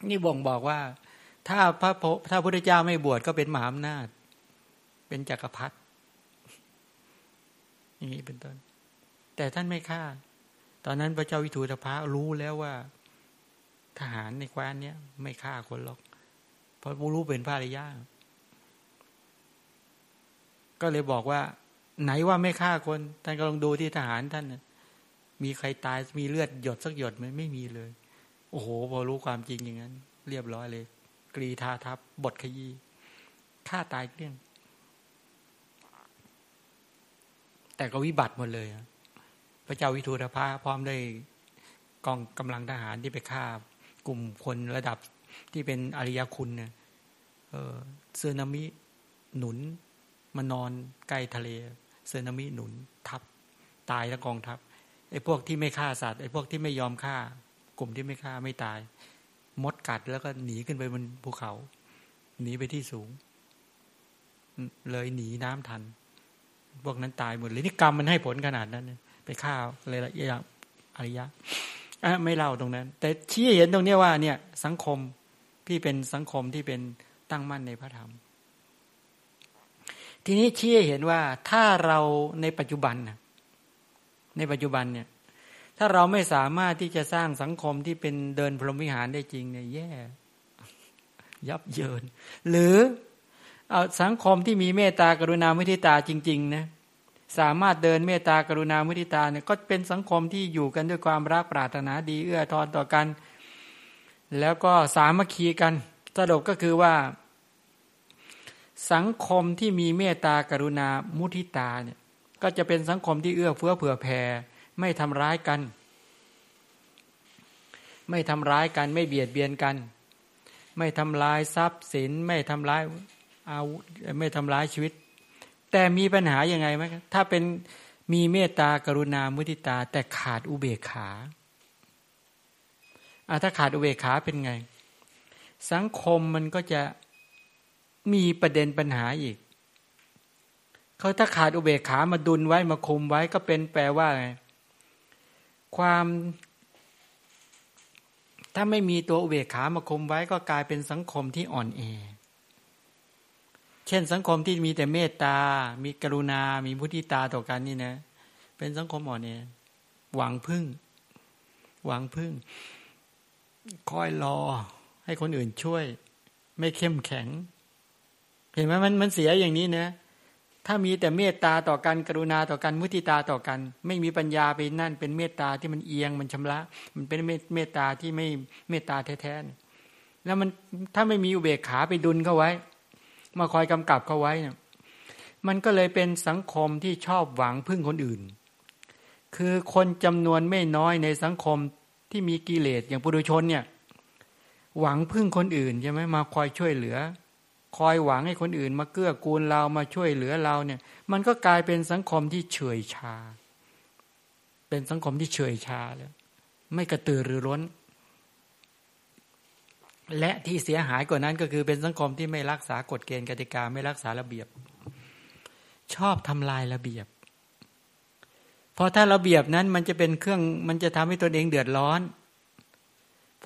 นี่บ่งบอกว่า ถ้าพระถ้าพระพุทธเจ้าไม่บวชก็เป็นมหาอำนาจ เป็นจักรพรรดิอย่างนี้เป็นต้น แต่ท่านไม่ฆ่า ตอนนั้นพระเจ้าวิทูตภะรู้แล้วว่า ทหารในแคว้นนี้ไม่ฆ่าคนหรอก เพราะรู้เป็นพระริยาก็เลยบอกว่า ไหนว่าไม่ฆ่าคน ท่านก็ลองดูที่ทหารท่านมีใครตายมีเลือดหยดสักหยดไหมไม่มีเลย โอ้โห พอรู้ความจริงอย่างนั้น เรียบร้อยเลย กรีธาทัพบทขยี้ฆ่าตายเกลี้ยง แต่ก็วิบัติหมดเลย พระเจ้าวิทูธภาพร้อมด้วยกองกำลังทหารที่ไปฆ่ากลุ่มคนระดับที่เป็นอริยคุณเนี่ยเออเซนามิหนุนมานอนใกล้ทะเลเซนามิหนุนทับ ตายทั้งกองทัพไอ้พวกที่ไม่ฆ่าสัตว์ไอ้พวกที่ไม่ยอมฆ่ากลุ่มที่ไม่ฆ่าไม่ตาย มดกัดแล้วก็หนีขึ้นไปบนภูเขา หนีไปที่สูง เลยหนีน้ำทัน พวกนั้นตายหมดเลยนี่กรรมมันให้ผลขนาดนั้นไปฆ่าอะไรละอย่างอริยะไม่เล่าตรงนั้น แต่ชี้เห็นตรงนี้ว่า เนี่ย สังคมที่เป็นสังคมที่เป็นตั้งมั่นในพระธรรม ทีนี้ชี้เห็นว่าถ้าเราในปัจจุบันในปัจจุบันเนี่ย ถ้าเราไม่สามารถที่จะสร้างสังคมที่เป็นเดินพรหมวิหารได้จริงเนี่ยแย่ ยับเยิน หรือเอาสังคมที่มีเมตตากรุณาเมตตาจริง ๆ นะสามารถเดินเมตตากรุณาเมตตาเนี่ยก็เป็นสังคมที่อยู่กันด้วยความรักปรารถนาดีเอื้อทอนต่อกัน แล้วก็สามัคคีกันสรุปก็คือว่า สังคมที่มีเมตตากรุณามุทิตาเนี่ยก็จะเป็นสังคมที่เอื้อเฟื้อเผื่อแผ่ ไม่ทำร้ายกัน ไม่ทำร้ายกัน ไม่เบียดเบียนกัน ไม่ทำลายทรัพย์สิน ไม่ทำร้ายอาวุธไม่ทำร้ายชีวิต แต่มีปัญหายังไงไหมถ้าเป็นมีเมตตากรุณามุทิตา แต่ขาดอุเบกขาถ้าขาดอุเบกขาเป็นไง สังคมมันก็จะมีประเด็นปัญหาอีก เขาถ้าขาดอุเบกขามาดุลไว้มาคุมไว้ก็เป็นแปลว่าไง ความถ้าไม่มีตัวอุเบกขามาคุมไว้ก็กลายเป็นสังคมที่อ่อนแอ เช่นสังคมที่มีแต่เมตตา มีกรุณา มีพุทธิตาต่อกันนี่นะ เป็นสังคมอ่อนแอ หวังพึ่ง หวังพึ่ง คอยรอ ให้คนอื่นช่วย ไม่เข้มแข็ง เห็นไหมมันมันเสียอย่างนี้นะ ถ้ามีแต่เมตตาต่อกันกรุณาต่อกันมุติตาต่อกัน ไม่มีปัญญาไปนั่นเป็นเมตตาที่มันเอียงมันชำระ มันเป็นเมตตาที่ไม่เมตตาแท้ๆแล้วมันถ้าไม่มีอุเบกขาไปดุลเข้าไว้ มาคอยกำกับเข้าไว้เนี่ยมันก็เลยเป็นสังคมที่ชอบหวังพึ่งคนอื่น คือคนจำนวนไม่น้อยในสังคมที่มีกิเลสอย่างปุถุชนเนี่ยหวังพึ่งคนอื่นใช่ไหมมาคอยช่วยเหลือ คอยหวังให้คนอื่น มาเกื้อกูลเรามาช่วยเหลือเราเนี่ย มันก็กลายเป็นสังคมที่เฉยชา เป็นสังคมที่เฉยชาแล้วไม่กระตือรือร้น และที่เสียหายกว่านั้นก็คือเป็นสังคมที่ไม่รักษากฎเกณฑ์กติกาไม่รักษาระเบียบ ชอบทำลายระเบียบ เพราะถ้าระเบียบนั้นมันจะเป็นเครื่องมันจะทำให้ตนเองเดือดร้อน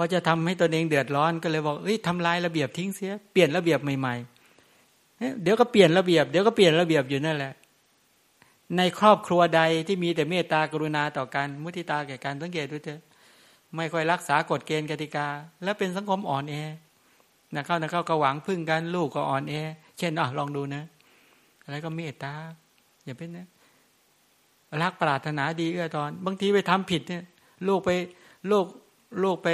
พอจะทำให้ตนเองเดือดร้อนก็เลยบอกเอ้ยทำลายระเบียบทิ้งเสียเปลี่ยนระเบียบใหม่ๆเดี๋ยวก็เปลี่ยนระเบียบเดี๋ยวก็เปลี่ยนระเบียบอยู่นั่นแหละ ในครอบครัวใดที่มีแต่เมตตากรุณาต่อกันมุทิตาแก่กันสังเกตดูเถอะไม่ค่อยรักษากฎเกณฑ์กติกา แล้วเป็นสังคมอ่อนแอนะเข้านะเข้าก็หวังพึ่งกันลูกก็อ่อนแอเช่นอะลองดูนะ อะไรก็เมตตาอย่าเป็นนะรักปรารถนาดีเอื้อตอน บางทีไปทำผิดเนี่ยลูกไปลูก ลูกไป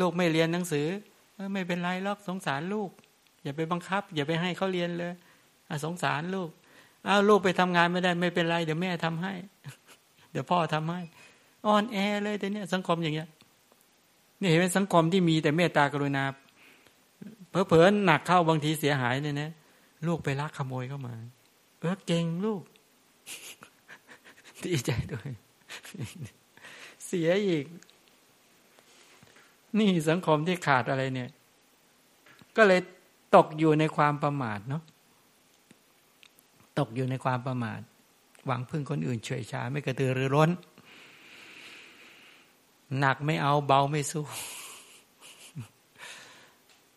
ลูกไม่เรียนหนังสือไม่เป็นไรหรอกสงสารลูก อย่าไปบังคับ อย่าไปให้เขาเรียนเลยสงสารลูกอ้าวลูกไปทำงานไม่ได้ไม่เป็นไรเดี๋ยวแม่ทำให้ เดี๋ยวพ่อทำให้อ่อนแอเลยแต่เนี้ยสังคมอย่างเงี้ยนี่เห็นเป็นสังคมที่มีแต่เมตตากรุณาเพอๆหนักเข้าบางทีเสียหายเนี่ยนะลูกไปลักขโมยเข้ามา เออเก่งลูกดีใจด้วย เสียอีก นี่สังคมที่ขาดอะไรเนี่ย ก็เลยตกอยู่ในความประมาทเนาะตกอยู่ในความประมาท หวังพึ่งคนอื่นเฉยชา ไม่กระตือรือร้น หนักไม่เอาเบาไม่สู้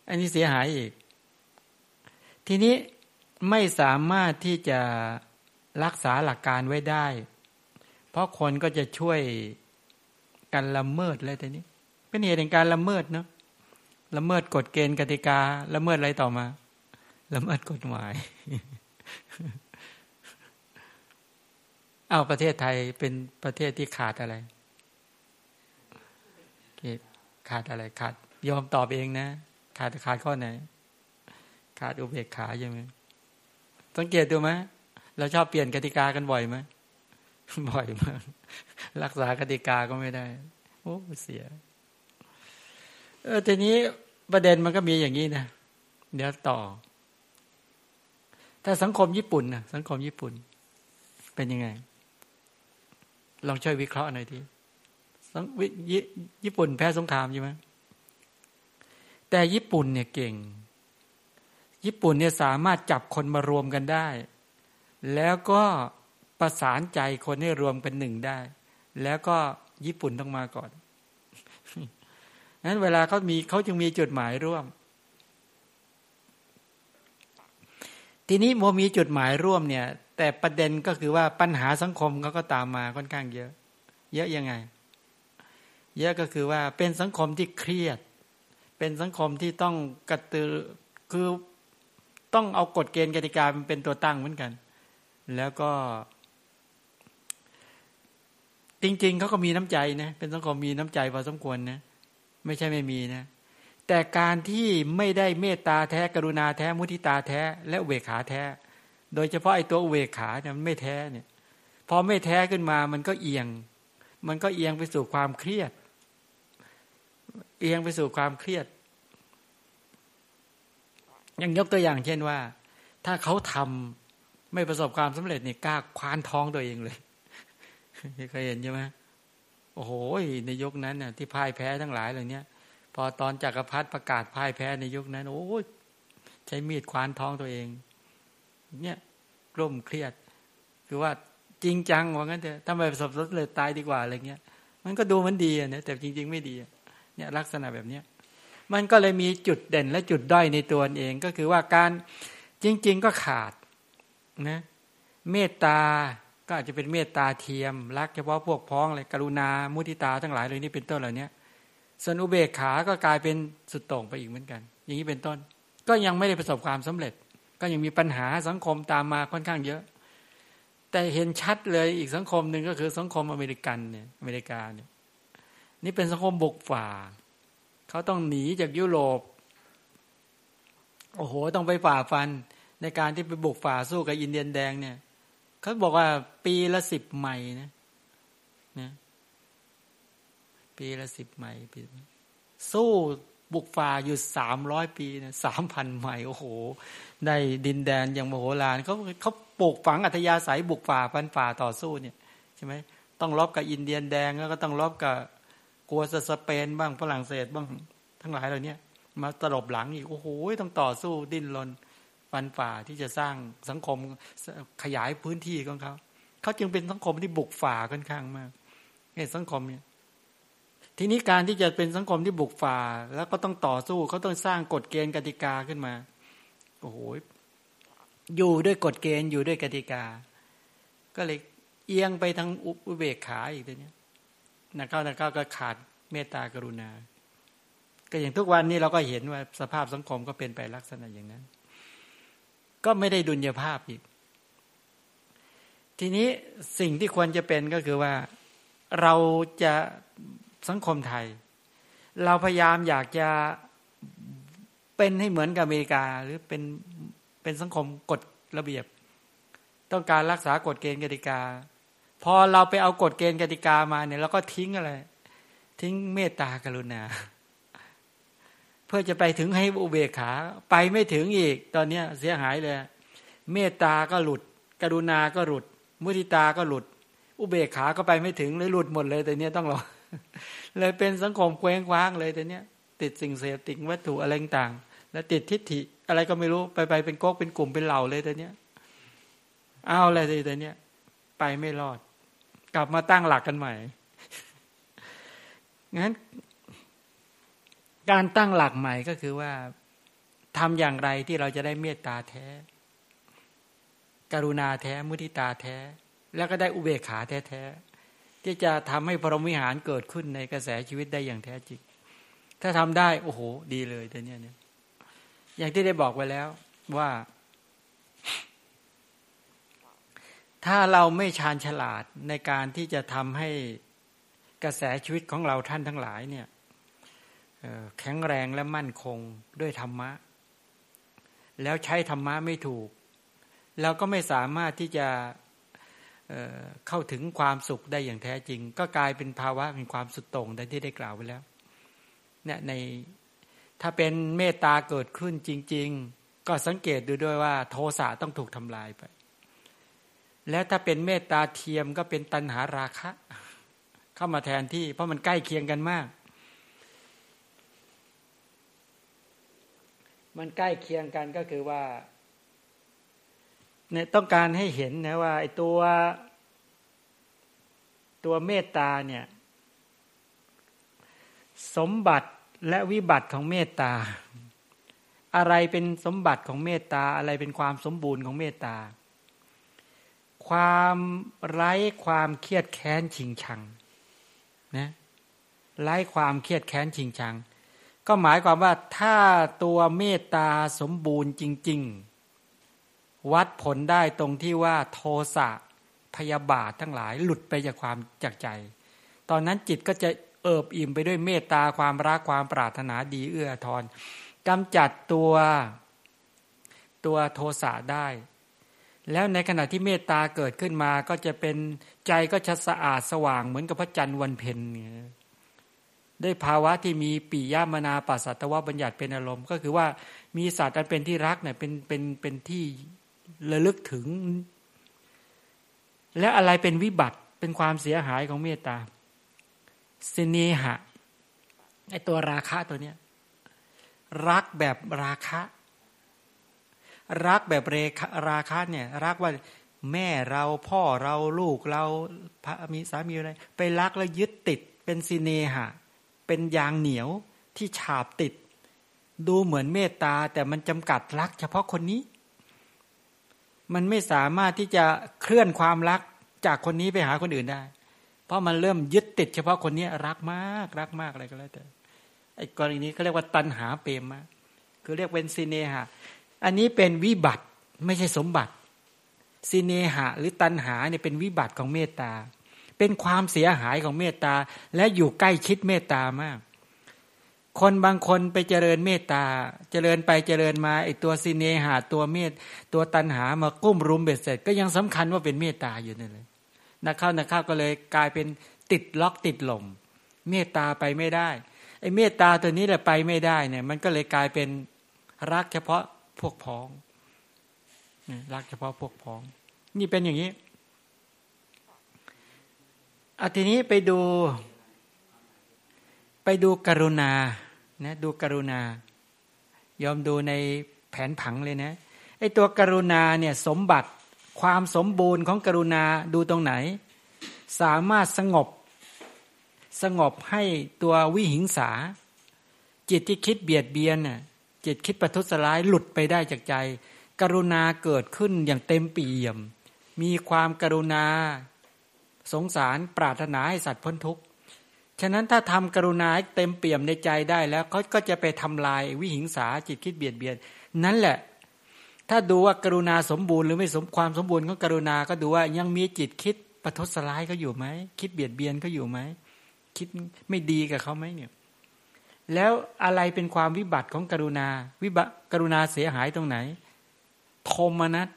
อันนี้เสียหายอีก ทีนี้ไม่สามารถที่จะรักษาหลักการไว้ได้ เพราะคนก็จะช่วยกันละเมิดเลยทีนี้ เป็นเหตุแห่งการละเมิดเนาะละเมิดกฎเกณฑ์กติกา ละเมิดอะไรต่อมา ละเมิดกฎหมาย เอาประเทศไทยเป็นประเทศที่ขาดอะไร ขาดอะไร ขาด ยอมตอบเองนะ ขาดขาดข้อไหน ขาดอุเบกขาใช่ไหมสังเกตดูไหมเราชอบเปลี่ยนกติกากันบ่อยไหมบ่อยมาก รักษากติกาก็ไม่ได้ โอ้เสีย เออทีนี้ประเด็นมันก็มีอย่างนี้นะเดี๋ยวต่อ ถ้าสังคมญี่ปุ่นนะสังคมญี่ปุ่น เป็นยังไง ลองช่วยวิเคราะห์หน่อยทีญี่ปุ่นแพ้สงครามใช่ไหมแต่ญี่ปุ่นเนี่ยเก่ง ญี่ปุ่นเนี่ยสามารถจับคนมารวมกันได้ แล้วก็ประสานใจคนให้รวมเป็นหนึ่งได้ แล้วก็ญี่ปุ่นต้องมาก่อน นั้นเวลาเขามีเขาจึงมีจุดหมายร่วม ทีนี้โมมีจุดหมายร่วมเนี่ย แต่ประเด็นก็คือว่าปัญหาสังคมเขาก็ตามมาค่อนข้างเยอะ เยอะยังไง เยอะก็คือว่าเป็นสังคมที่เครียด เป็นสังคมที่ต้องกระตือคือต้องเอากฎเกณฑ์กติกาเป็นตัวตั้งเหมือนกัน แล้วก็ จริง ๆเขาก็มีน้ำใจนะ เป็นสังคมมีน้ำใจพอสมควรนะ ไม่ใช่ไม่มีนะ แต่การที่ไม่ได้เมตตาแท้กรุณาแท้มุทิตาแท้ และเวขาแท้ โดยเฉพาะไอ้ตัวเวขาเนี่ยมันไม่แท้เนี่ยพอไม่แท้ขึ้นมามันก็เอียง มันก็เอียงไปสู่ความเครียด เอียงไปสู่ความเครียดยังยกตัวอย่างเช่นว่า ถ้าเขาทำไม่ประสบความสำเร็จเนี่ยกล้าคว้านท้องตัวเองเลยเคยเห็นใช่ไหม อ้โหในยุคนั้นน่ะที่พ่ายแพ้ทั้งหลายเหล่านี้พอตอนจักรพรรดิประกาศพ่ายแพ้ในยุคนั้น โอ้ใช้มีดควานท้องตัวเอง เนี่ยกลุ่มเครียด คือว่าจริงจังว่างั้นเถอะถ้าไมประสบสำเร็จตายดีกว่าอะไรเงี้ย มันก็ดูมันดีนะแต่จริง ๆ ไม่ดีเนี่ยลักษณะแบบเนี้ยมันก็เลยมีจุดเด่นและจุดด้อยในตัวเองก็คือว่าการจริง ๆ ก็ขาดนะเมตตา ก็อาจจะเป็นเมตตาเทียม รักเฉพาะพวกพ้องอะไรกรุณามุทิตาทั้งหลายเลยนี่เป็นต้นเหล่านี้ส่วนอุเบกขา ก็กลายเป็นสุดโต่งไปอีกเหมือนกัน อย่างนี้เป็นต้น ก็ยังไม่ได้ประสบความสำเร็จ ก็ยังมีปัญหาสังคมตามมาค่อนข้างเยอะ แต่เห็นชัดเลยอีกสังคมหนึ่งก็คือสังคมอเมริกันเนี่ยอเมริกาเนี่ยนี่เป็นสังคมบุกฝ่า เขาต้องหนีจากยุโรป โอ้โหต้องไปฝ่าฟันในการที่ไปบุกฝ่าสู้กับอินเดียนแดงเนี่ย เขาบอกว่าปีละสิบใหม่นะนะปีละสิบใหม่ปีสู้บุกฝ่าอยู่สามร้อยปีนะสามพันใหม่โอ้โห ได้ดินแดนอย่างมโหฬารเขาเขาปลูกฝังอัธยาศัยบุกฝ่าฟันฝ่าต่อสู้เนี่ยใช่ไหมต้องรบกับอินเดียนแดงแล้วก็ต้องรบกับกัวสเปนบ้างฝรั่งเศสบ้างทั้งหลายเหล่านี้มาตลบหลังอีกโอ้โหต้องต่อสู้ดิ้นรน ฟันฝ่าที่จะสร้างสังคมขยายพื้นที่ของเขาเขาจึงเป็นสังคมที่บุกฝ่าค่อนข้างมากเนี่ยสังคมเนี่ยทีนี้การที่จะเป็นสังคมที่บุกฝ่า แล้วก็ต้องต่อสู้เขาต้องสร้างกฎเกณฑ์กติกาขึ้นมาโอ้โหอยู่ด้วยกฎเกณฑ์อยู่ด้วยกติกา ก็เลยเอียงไปทางอุเบกขาอีกตัวเนี้ยนักเข้านักเข้าก็ขาดเมตตากรุณา ก็อย่างทุกวันนี้เราก็เห็นว่าสภาพสังคมก็เป็นไปลักษณะอย่างนั้น ก็ไม่ได้ดุลยภาพอีก ทีนี้สิ่งที่ควรจะเป็นก็คือว่าเราจะสังคมไทย เราพยายามอยากจะเป็นให้เหมือนกับอเมริกาหรือเป็นเป็นสังคมกฎระเบียบ ต้องการรักษากฎเกณฑ์กติกา พอเราไปเอากฎเกณฑ์กติกามาเนี่ยเราก็ทิ้งอะไร ทิ้งเมตตากรุณา เพื่อจะไปถึงให้อุเบกขา ไปไม่ถึงอีก ตอนเนี้ยเสียหายเลย เมตตาก็หลุด กรุณาก็หลุด มุทิตาก็หลุด อุเบกขาก็ไปไม่ถึงเลยหลุดหมดเลยแต่เนี้ยต้องรอเลยเป็นสังคมเคว้งคว้างเลยแต่เนี้ยติดสิ่งเสพติดวัตถุอะไรต่างแล้วติดทิฏฐิ อะไรก็ไม่รู้ไปไปเป็นก๊กเป็นกลุ่มเป็นเหล่าเลยแต่เนี้ยเอาอะไรแต่เนี้ยไปไม่รอด กลับมาตั้งหลักกันใหม่งั้น การตั้งหลักใหม่ก็คือว่าทำอย่างไรที่เราจะได้เมตตาแท้ กรุณาแท้ มุทิตาแท้ แล้วก็ได้อุเบกขาแท้ๆที่จะทำให้พรหมวิหารเกิดขึ้นในกระแสชีวิตได้อย่างแท้จริง ถ้าทำได้โอ้โห ดีเลยแต่เนี้ยเนี่ยอย่างที่ได้บอกไว้แล้วว่า ถ้าเราไม่ชาญฉลาดในการที่จะทำให้กระแสชีวิตของเราท่านทั้งหลายเนี่ย แข็งแรงและมั่นคงด้วยธรรมะ แล้วใช้ธรรมะไม่ถูก เราก็ไม่สามารถที่จะเเข้าถึงความสุขได้อย่างแท้จริง ก็กลายเป็นภาวะเป็นความสุดโต่งดังที่ได้กล่าวไว้แล้วเนี่ยในถ้าเป็นเมตตาเกิดขึ้นจริง ๆ ก็สังเกตดูด้วยว่า โทสะต้องถูกทำลายไป แล้วถ้าเป็นเมตตาเทียมก็เป็นตัณหาราคะ เข้ามาแทนที่ เพราะมันใกล้เคียงกันมาก มันใกล้เคียงกันก็คือว่าเนี่ยต้องการให้เห็นนะว่าไอ้ตัวตัวเมตตาเนี่ย สมบัติและวิบัติของเมตตา อะไรเป็นสมบัติของเมตตา อะไรเป็นความสมบูรณ์ของเมตตา ความไร้ความเครียดแค้นชิงชังนะไร้ความเครียดแค้นชิงชัง ก็หมายความว่าถ้าตัวเมตตาสมบูรณ์จริง ๆ วัดผลได้ตรงที่ว่าโทสะพยาบาททั้งหลายหลุดไปจากความจากใจ ตอนนั้นจิตก็จะเอิบอิ่มไปด้วยเมตตาความรักความปรารถนาดีเอื้อทอนกำจัดตัวตัวโทสะได้ แล้วในขณะที่เมตตาเกิดขึ้นมาก็จะเป็นใจก็จะสะอาดสว่างเหมือนกับพระจันทร์วันเพ็ญ ได้ภาวะที่มีปียามนาปัสสัตวบัญญัติเป็นอารมณ์ ก็คือว่ามีสัตว์อันเป็นที่รักเนี่ยเป็นเป็นเป็นที่ระลึกถึง และอะไรเป็นวิบัติเป็นความเสียหายของเมตตาสเนหะไอตัวราคะตัวเนี้ยรักแบบราคะ รักแบบเรราคะเนี่ย รักว่าแม่เราพ่อเราลูกเราพระมีสามีอะไร ไปรักแล้วยึดติดเป็นสิเนหะ เป็นยางเหนียวที่ฉาบติด ดูเหมือนเมตตาแต่มันจำกัดรัก เฉพาะคนนี้ มันไม่สามารถที่จะเคลื่อนความรักจากคนนี้ไปหาคนอื่นได้ เพราะมันเริ่มยึดติด เฉพาะคนนี้รักมากรักมากอะไรก็แล้วแต่ไอ้กรณีนี้เขาเรียกว่าตันหาเปรมมาคือเรียกเป็นซีเนหะอันนี้เป็นวิบัติไม่ใช่สมบัติซีเนหะ หรือตันหาเนี่ยเป็นวิบัติของเมตตา เป็นความเสียหายของเมตตา และอยู่ใกล้ชิดเมตตามาก คนบางคนไปเจริญเมตตา เจริญไปเจริญมาไอตัวซีเนหะตัวเมตตัวตันหามากุ้มรุมเบ็ดเสร็จ ก็ยังสำคัญว่าเป็นเมตตาอยู่นั่นเลยนักเข้านักเข้าก็เลยกลายเป็นติดล็อกติดหล่มเมตตาไปไม่ได้ไอเมตตาตัวนี้แหละไปไม่ได้เนี่ย มันก็เลยกลายเป็นรักเฉพาะพวกพ้องรักเฉพาะพวกพ้อง นี่เป็นอย่างนี้ อาทีนี้ไปดู ไปดูกรุณานะดูกรุณายอมดูในแผนผังเลยนะไอตัวกรุณาเนี่ยสมบัติความสมบูรณ์ของกรุณาดูตรงไหน สามารถสงบ สงบให้ตัววิหิงสา จิตที่คิดเบียดเบียนน่ะจิตคิดประทุษร้ายหลุดไปได้จากใจ กรุณาเกิดขึ้นอย่างเต็มปีเยี่ยม มีความกรุณา สงสารปรารถนาให้สัตว์พ้นทุกข์ฉะนั้นถ้าทำกรุณาเต็มเปี่ยมในใจได้แล้วเขาก็จะไปทำลายวิหิงสาจิตคิดเบียดเบียน นั่นแหละ ถ้าดูว่ากรุณาสมบูรณ์หรือไม่สมความสมบูรณ์ของกรุณาก็ดูว่ายังมีจิตคิดประทุษร้ายก็อยู่ไหมคิดเบียดเบียนก็อยู่ไหมคิดไม่ดีกับเขาไหมเนี่ยแล้วอะไรเป็นความวิบัติของกรุณา วิบัติกรุณาเสียหายตรงไหนโทมนัส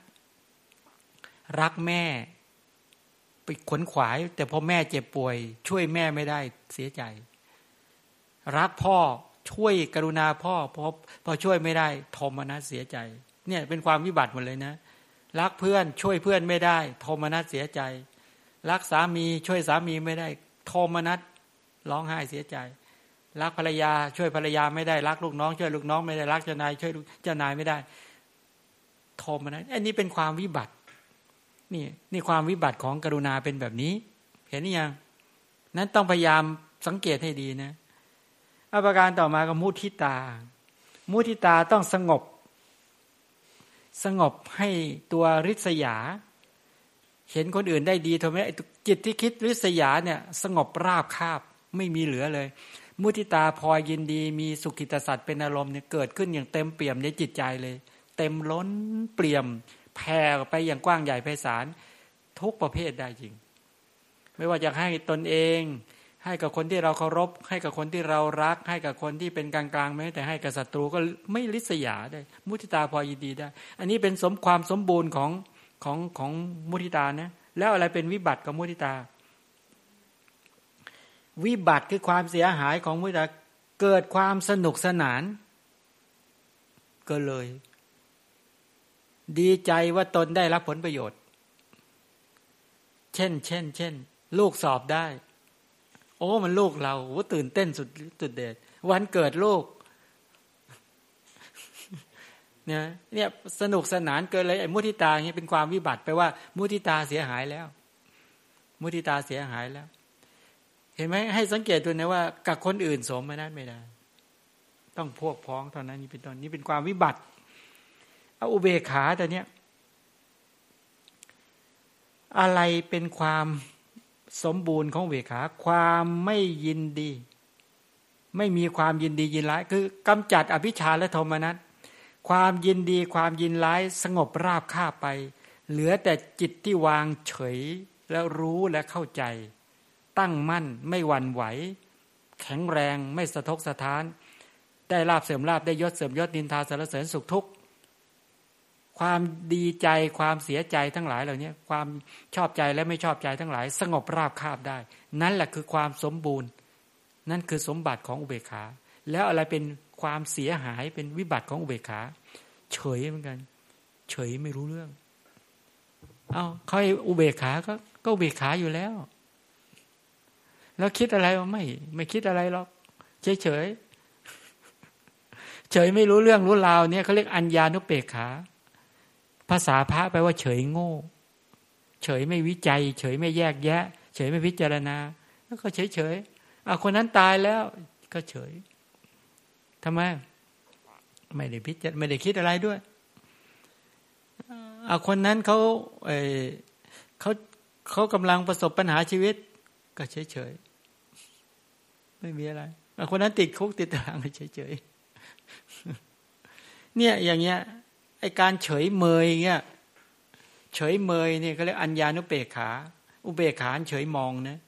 รักแม่ ไปขวนขวาย แต่พอแม่เจ็บป่วย ช่วยแม่ไม่ได้เสียใจ รักพ่อช่วยกรุณาพ่อพอพอช่วยไม่ได้ทมนัสเสียใจ เนี่ยเป็นความวิบัติหมดเลยนะ รักเพื่อนช่วยเพื่อนไม่ได้ทมนัสเสียใจ รักสามีช่วยสามีไม่ได้ทมนัสร้องไห้เสียใจ รักภรรยา ช่วยภรรยาไม่ได้รักลูกน้อง ช่วยลูกน้องไม่ได้รักเจ้านายช่วยเจ้านายไม่ได้ โทมนัสอันนี้เป็นความวิบัติ นี่นี่ความวิบัติของกรุณาเป็นแบบนี้ เห็นหรือยังนั้นต้องพยายามสังเกตให้ดีนะอาการต่อมาก็มุทิตา มุทิตาต้องสงบ สงบให้ตัวริษยา เห็นคนอื่นได้ดีทำไมจิตที่คิดริษยาเนี่ย สงบราบคาบไม่มีเหลือเลย มุทิตาพอยินดี มีสุขิตสัตว์เป็นอารมณ์เนี่ยเกิดขึ้นอย่างเต็มเปี่ยมในจิตใจเลย เต็มล้นเปี่ยม แผ่ไปอย่างกว้างใหญ่ไพศาลทุกประเภทได้จริง ไม่ว่าจะให้ตนเอง ให้กับคนที่เราเคารพ ให้กับคนที่เรารัก ให้กับคนที่เป็นกลางๆแม้แต่ให้กับศัตรูก็ไม่ลิษยาได้ มุทิตาพอยินดีได้ อันนี้เป็นสมความสมบูรณ์ของของของมุทิตานะแล้วอะไรเป็นวิบัติของมุทิตา วิบัติคือความเสียหายของมุทิตาเกิดความสนุกสนาน ก็เลย ดีใจว่าตนได้รับผลประโยชน์ เช่น เช่น เช่น ลูกสอบได้ โอ้ มันลูกเราโอ้ตื่นเต้นสุดสุดเด็ดวันเกิดลูกเนี่ยเนี่ยสนุกสนานเกินเลยไอ้มุทิตาเนี่ยเป็นความวิบัติไปว่า มุทิตาเสียหายแล้ว มุทิตาเสียหายแล้ว เห็นไหมให้สังเกตดูนะว่า กับคนอื่นสมมานั้ไม่ได้ ต้องพวกพ้องเท่านั้นนี่เป็นต้นนี้เป็นความวิบัติ อาอุเบกขาแต่เนี้ยอะไรเป็นความสมบูรณ์ของเวขา ความไม่ยินดี ไม่มีความยินดียินร้าย คือกำจัดอภิชาและโทมนัสความยินดีความยินร้ายสงบราบคาบไป เหลือแต่จิตที่วางเฉยแล้วรู้และเข้าใจ ตั้งมั่นไม่หวั่นไหว แข็งแรงไม่สะทกสะท้าน ได้ลาบเสริมลาบได้ยศเสริมยศดินทาสารเสริญสุขทุกข์ ความดีใจความเสียใจทั้งหลายเหล่านี้ความชอบใจและไม่ชอบใจทั้งหลาย สงบราบคาบได้ นั่นแหละคือความสมบูรณ์ นั่นคือสมบัติของอุเบกขา แล้วอะไรเป็นความเสียหายเป็นวิบัติของอุเบกขา เฉยเหมือนกัน เฉยไม่รู้เรื่อง เอาเขาอุเบกขาก็ก็อุเบกขาอยู่แล้ว แล้วคิดอะไรไม่ ไม่คิดอะไรหรอกเฉยเฉยเฉยไม่รู้เรื่องรู้ราวเนี่ยเขาเรียกอัญญานุเปกขา ภาษาพระแปลว่าเฉยโง่ เฉยไม่วิจัย เฉยไม่แยกแยะ เฉยไม่พิจารณา แล้วก็เฉยเฉยเอาคนนั้นตายแล้ว ก็เฉยทำไม ไม่ได้พิจารไม่ได้คิดอะไรด้วยเอาคนนั้นเขาเอเขาเขากำลังประสบปัญหาชีวิต ก็เฉยเฉยไม่มีอะไรเอาคนนั้นติดคุกติดตารางเฉยเฉยเนี่ยอย่างเงี้ย ไอการเฉยเมยเงี้ยเฉยเมยเนี่ยเขาเรียกอัญญานุเปกขา อุเบกขาเฉยมองนะ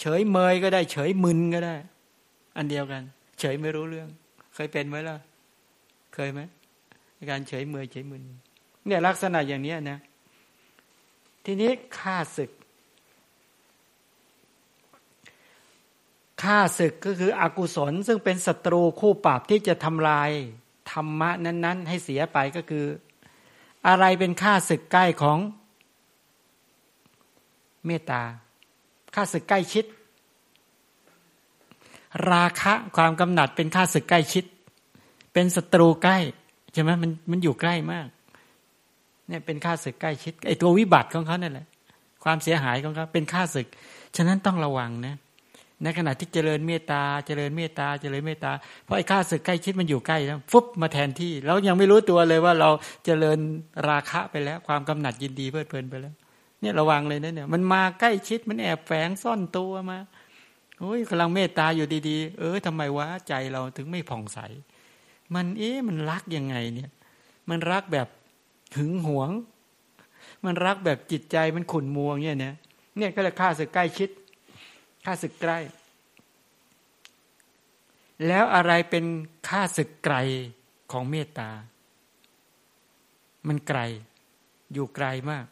เฉยเมยก็ได้ เฉยมึนก็ได้ อันเดียวกัน เฉยไม่รู้เรื่อง เคยเป็นไหมล่ะ เคยไหมการเฉยเมยเฉยมึนเนี่ยลักษณะอย่างนี้นะ ทีนี้ฆ่าศึกฆ่าศึกก็คืออกุศล ซึ่งเป็นศัตรูคู่ปราบที่จะทำลาย ธรรมะนั้น ๆ ให้เสียไปก็คือ อะไรเป็นค่าศึกใกล้ของเมตตาค่าศึกใกล้ชิด ราคะความกำหนัดเป็นค่าศึกใกล้ชิด เป็นศัตรูใกล้ใช่ไหมมันมันอยู่ใกล้มากเนี่ยเป็นค่าศึกใกล้ชิดไอตัววิบัติของเขาเนั่นแหละ ความเสียหายของเขาเป็นค่าศึก ฉะนั้นต้องระวังนะ ในขณะที่เจริญเมตตาเจริญเมตตาเจริญเมตตาเพราะไอ้ข้าศึกใกล้ชิดมันอยู่ใกล้แล้วฟุบมาแทนที่เรายังไม่รู้ตัวเลยว่าเราเจริญราคะไปแล้ว ความกำหนัดยินดีเพลิดเพลินไปแล้ว เนี่ยระวังเลยนะเนี่ยมันมาใกล้ชิดมันแอบแฝงซ่อนตัวมาโอ้ยกำลังเมตตาอยู่ดีๆ เออทำไมวะใจเราถึงไม่ผ่องใส มันเอ๊ะมันรักยังไงเนี่ย มันรักแบบหึงหวง มันรักแบบจิตใจมันขุ่นมัวเนี่ยเนี่ยเนี่ยก็เลยฆ่าศึกใกล้ชิด ค่าศึกใกล้ แล้วอะไรเป็นค่าศึกไกลของเมตตา มันไกล อยู่ไกลมาก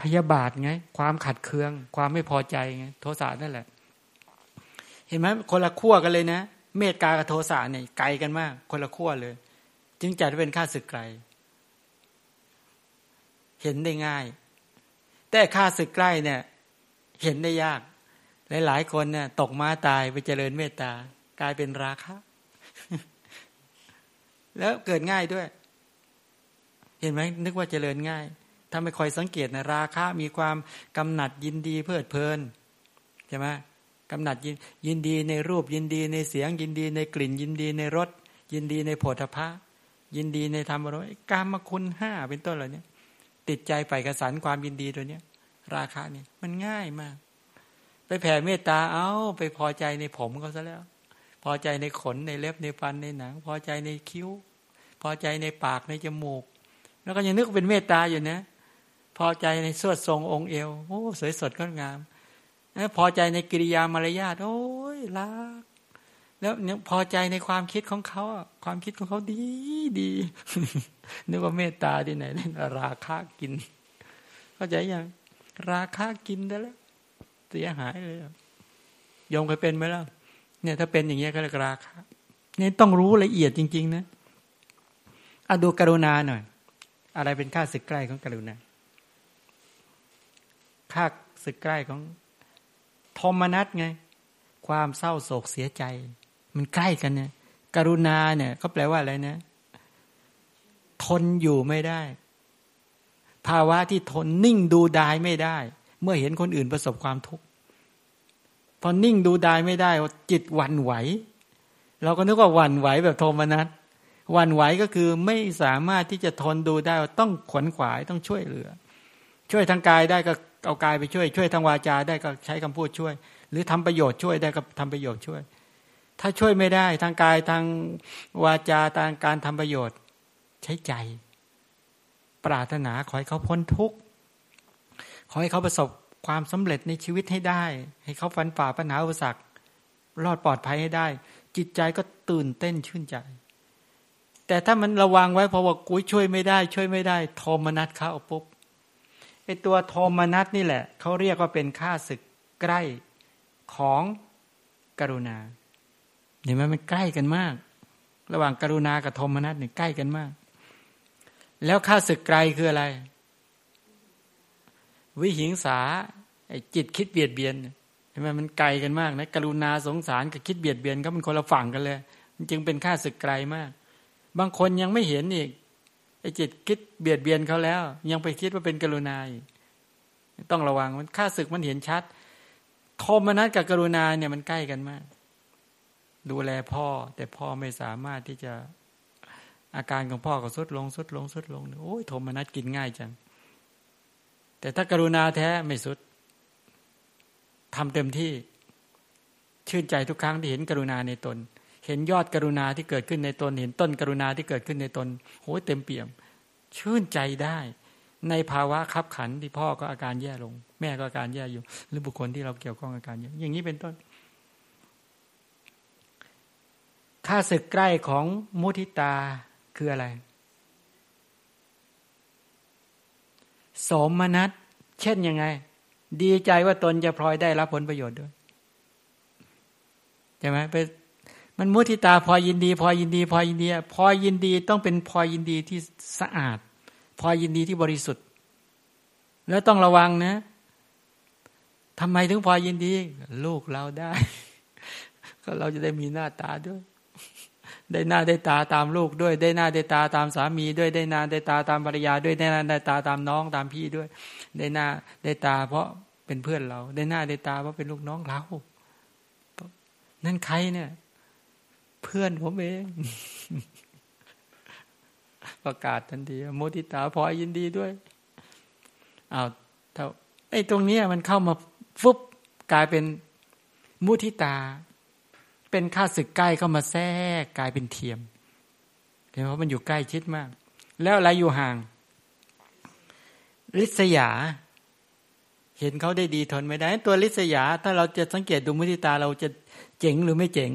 พยาบาทไง ความขัดเคือง ความไม่พอใจไง โทสะนั่นแหละ เห็นไหมคนละขั้วกันเลยนะ เมตตากับโทสะเนี่ยไกลกันมาก คนละขั้วเลย จึงจัดเป็นค่าศึกไกล เห็นได้ง่าย แต่ค่าศึกใกล้เนี่ย เห็นได้ยาก หลายๆคนเนี่ยตกมาตายไปเจริญเมตตากลายเป็นราคะ แล้วเกิดง่ายด้วย เห็นไหมนึกว่าเจริญง่าย ถ้าไม่คอยสังเกตนะราคะมีความกำหนัดยินดีเพลิดเพลินใช่ไหมกำหนัดยินยินดีในรูปยินดีในเสียง ยินดีในกลิ่น ยินดีในรสยินดีในโผฏฐะยินดีในธรรมารมกามคุณห้าเป็นต้นเหล่านี้ติดใจไปกระสันความยินดีตัวเนี้ย ราคาเนี่ยมันง่ายมาก ไปแผ่เมตตาเอาไปพอใจในผมเขาซะแล้ว พอใจในขนในเล็บในฟันในหนัง พอใจในคิ้ว พอใจในปากในจมูก แล้วก็ยังนึกเป็นเมตตาอยู่นะ พอใจในสวดทรงองค์เอวโอ้สวยสดก็งามพอใจในกิริยามารยาทโอ้ยรักแล้วเนี่ยพอใจในความคิดของเขาความคิดของเขาดีดีนึกว่าเมตตาที่ไหนนี่นราคากิน เข้าใจยังราคากินได้แล้ว เสียหายเลยยอมเคยเป็นไหมล่ะเนี่ยถ้าเป็นอย่างเงี้ยก็เรียกราคะนี่ต้องรู้ละเอียดจริง ๆ นะอะดูกรุณาหน่อย อะไรเป็นค่าศึกใกล้ของกรุณาค่าศึกใกล้ของทมนัสไง ความเศร้าโศกเสียใจ มันใกล้กันเนี่ย กรุณาเนี่ยก็แปลว่าอะไรนะทนอยู่ไม่ได้ ภาวะที่ทนนิ่งดูดายไม่ได้ เมื่อเห็นคนอื่นประสบความทุกข์พอนิ่งดูได้ไม่ได้จิตวันไหว เราก็นึกว่าหวั่นไหวแบบโทมนัสหวั่นไหวก็คือไม่สามารถที่จะทนดูได้ต้องขวนขวายต้องช่วยเหลือ ช่วยทางกายได้ก็เอากายไปช่วย ช่วยทางวาจาได้ก็ใช้คำพูดช่วย หรือทำประโยชน์ช่วยได้ก็ทำประโยชน์ช่วย ถ้าช่วยไม่ได้ทางกายทางวาจาทางการทำประโยชน์ ใช้ใจ ปรารถนาขอให้เขาพ้นทุกข์ ขอให้เขาประสบความสำเร็จในชีวิตให้ได้ ให้เขาฟันฝ่าปัญหาอุปสรรครอดปลอดภัยให้ได้ จิตใจก็ตื่นเต้นชื่นใจ แต่ถ้ามันระวังไว้เพราะว่ากุ้ยช่วยไม่ได้ ช่วยไม่ได้โทมนัสเข้าปุ๊บไอตัวโทมนัสนี่แหละ เขาเรียกว่าเป็นค่าศึกใกล้ของกรุณาเห็นไหมมันใกล้กันมาก ระหว่างกรุณากับโทมนัสเนี่ยใกล้กันมาก แล้วค่าศึกไกลคืออะไร วิหิงสาไอจิตคิดเบียดเบียนเห็นไหมมันไกลกันมากนะกรุณาสงสารกับคิดเบียดเบียนก็มันคนละฝั่งกันเลย มันจึงเป็นค่าศึกไกลมาก บางคนยังไม่เห็นอีกไอจิตคิดเบียดเบียนเขาแล้ว ยังไปคิดว่าเป็นกรุณาต้องระวังมันค่าศึกมันเห็นชัดโทมนัสกับกรุณาเนี่ยมันใกล้กันมาก ดูแลพ่อ แต่พ่อไม่สามารถที่จะอาการของพ่อก็สุดลงสุดลงสุดลงโอ้ยโทมนัสกินง่ายจัง แต่ถ้ากรุณาแท้ไม่สุดทำเต็มที่ชื่นใจทุกครั้งที่เห็นกรุณาในตน เห็นยอดกรุณาที่เกิดขึ้นในตน เห็นต้นกรุณาที่เกิดขึ้นในตนโหเต็มเปี่ยม ชื่นใจได้ ในภาวะคับขันที่พ่อก็อาการแย่ลง แม่ก็อาการแย่อยู่ หรือบุคคลที่เราเกี่ยวข้องอาการแย่อย่างนี้เป็นต้นค่าศึกใกล้ของมุทิตาคืออะไร สมนัตเช่นยังไง ดีใจว่าตนจะพลอยได้รับผลประโยชน์ด้วยใช่ไหมไปมันมุทิตาพอยินดี พอยินดี พอยินดี พอยินดีต้องเป็นพอยินดีที่สะอาด พอยินดีที่บริสุทธิ์ แล้วต้องระวังนะทำไมถึงพอยินดี ลูกเราได้ ก็เราจะได้มีหน้าตาด้วย ได้หน้าได้ตาตามลูกด้วย ได้หน้าได้ตาตามสามีด้วยได้หน้าได้ตาตามภรรยาด้วยได้หน้าได้ตาตามน้องตามพี่ด้วย ได้หน้าได้ตา เพราะเป็นเพื่อนเรา ได้หน้าได้ตาเพราะเป็นลูกน้องเรานั่นใครเนี่ย เพื่อนผมเอง ประกาศทันทีโมทิตาพอยินดีด้วยอ้าวเท่าไอ้ตรงนี้มันเข้ามาฟุบกลายเป็นมุทิตา เป็นข้าศึกใกล้เข้ามาแทรกกลายเป็นเทียมเห็นว่ามันอยู่ใกล้ชิดมาก แล้วอะไรอยู่ห่างลิษยา เห็นเขาได้ดีทนไม่ได้ ตัวลิษยา ถ้าเราจะสังเกตดูมุทิตาเราจะเจ๋งหรือไม่เจ๋ง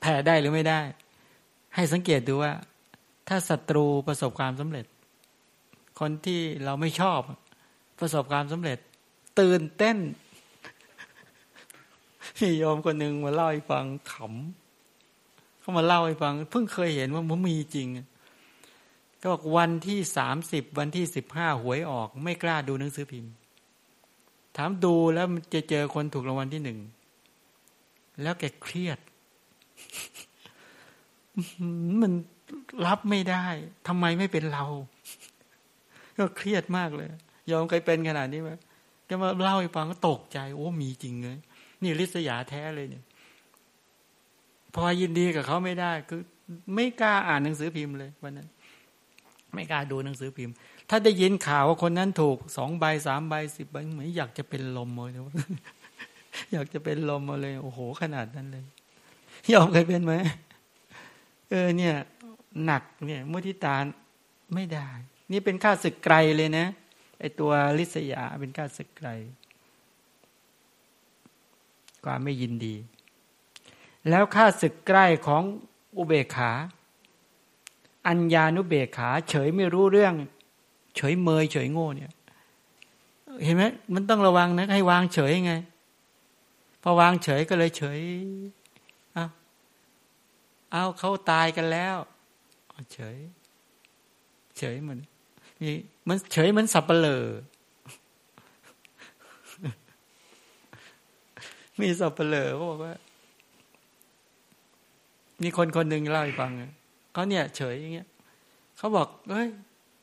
แผ่ได้หรือไม่ได้ ให้สังเกตดูว่า ถ้าศัตรูประสบความสำเร็จ คนที่เราไม่ชอบ ประสบความสำเร็จ ตื่นเต้น มีโยมคนหนึ่งมาเล่าให้ฟังขำเขามาเล่าให้ฟัง เพิ่งเคยเห็นว่ามันมีจริง ก็บอกวันที่สามสิบวันที่สิบห้าหวยออก ไม่กล้าดูหนังสือพิมพ์ ถามดูแล้วจะเจอคนถูกรางวัลที่หนึ่ง แล้วแกเครียด มันรับไม่ได้ทำไมไม่เป็นเรา ก็เครียดมากเลย ยอมเคยเป็นขนาดนี้ไหมแกมาเล่าให้ฟังก็ตกใจ โอ้มีจริงเลย นี่ริษยาแท้เลยเนี่ย พอยินดีกับเขาไม่ได้ คือ ไม่กล้าอ่านหนังสือพิมพ์เลยวันนั้น ไม่กล้าดูหนังสือพิมพ์ ถ้าได้ยินข่าวว่าคนนั้นถูกสองใบสามใบสิบใบเหมือนอยากจะเป็นลมเลยอยากจะเป็นลมมาเลยโอ้โห ขนาดนั้นเลยยอมเคยเป็นไหมเออเนี่ย หนักเนี่ยมุทิตาไม่ได้ นี่เป็นค่าศึกไกลเลยนะไอตัวลิษยาเป็นค่าศึกไกล ความไม่ยินดี แล้วค่าศึกใกล้ของอุเบกขา อัญญานุเบกขา เฉยไม่รู้เรื่อง เฉยเมย เฉยโง่เนี่ย เห็นไหมมันต้องระวังนะให้วางเฉยไงพอวางเฉยก็เลยเฉยเอาเอาเขาตายกันแล้ว เฉย เฉยเหมือนมีมันเฉยเหมือนสับเปลอ มีสับเปลือเขาบอกว่า มีคนคนหนึ่งเล่าให้ฟังเขาเนี่ย เฉยอย่างเงี้ยเขาบอกเฮ้ย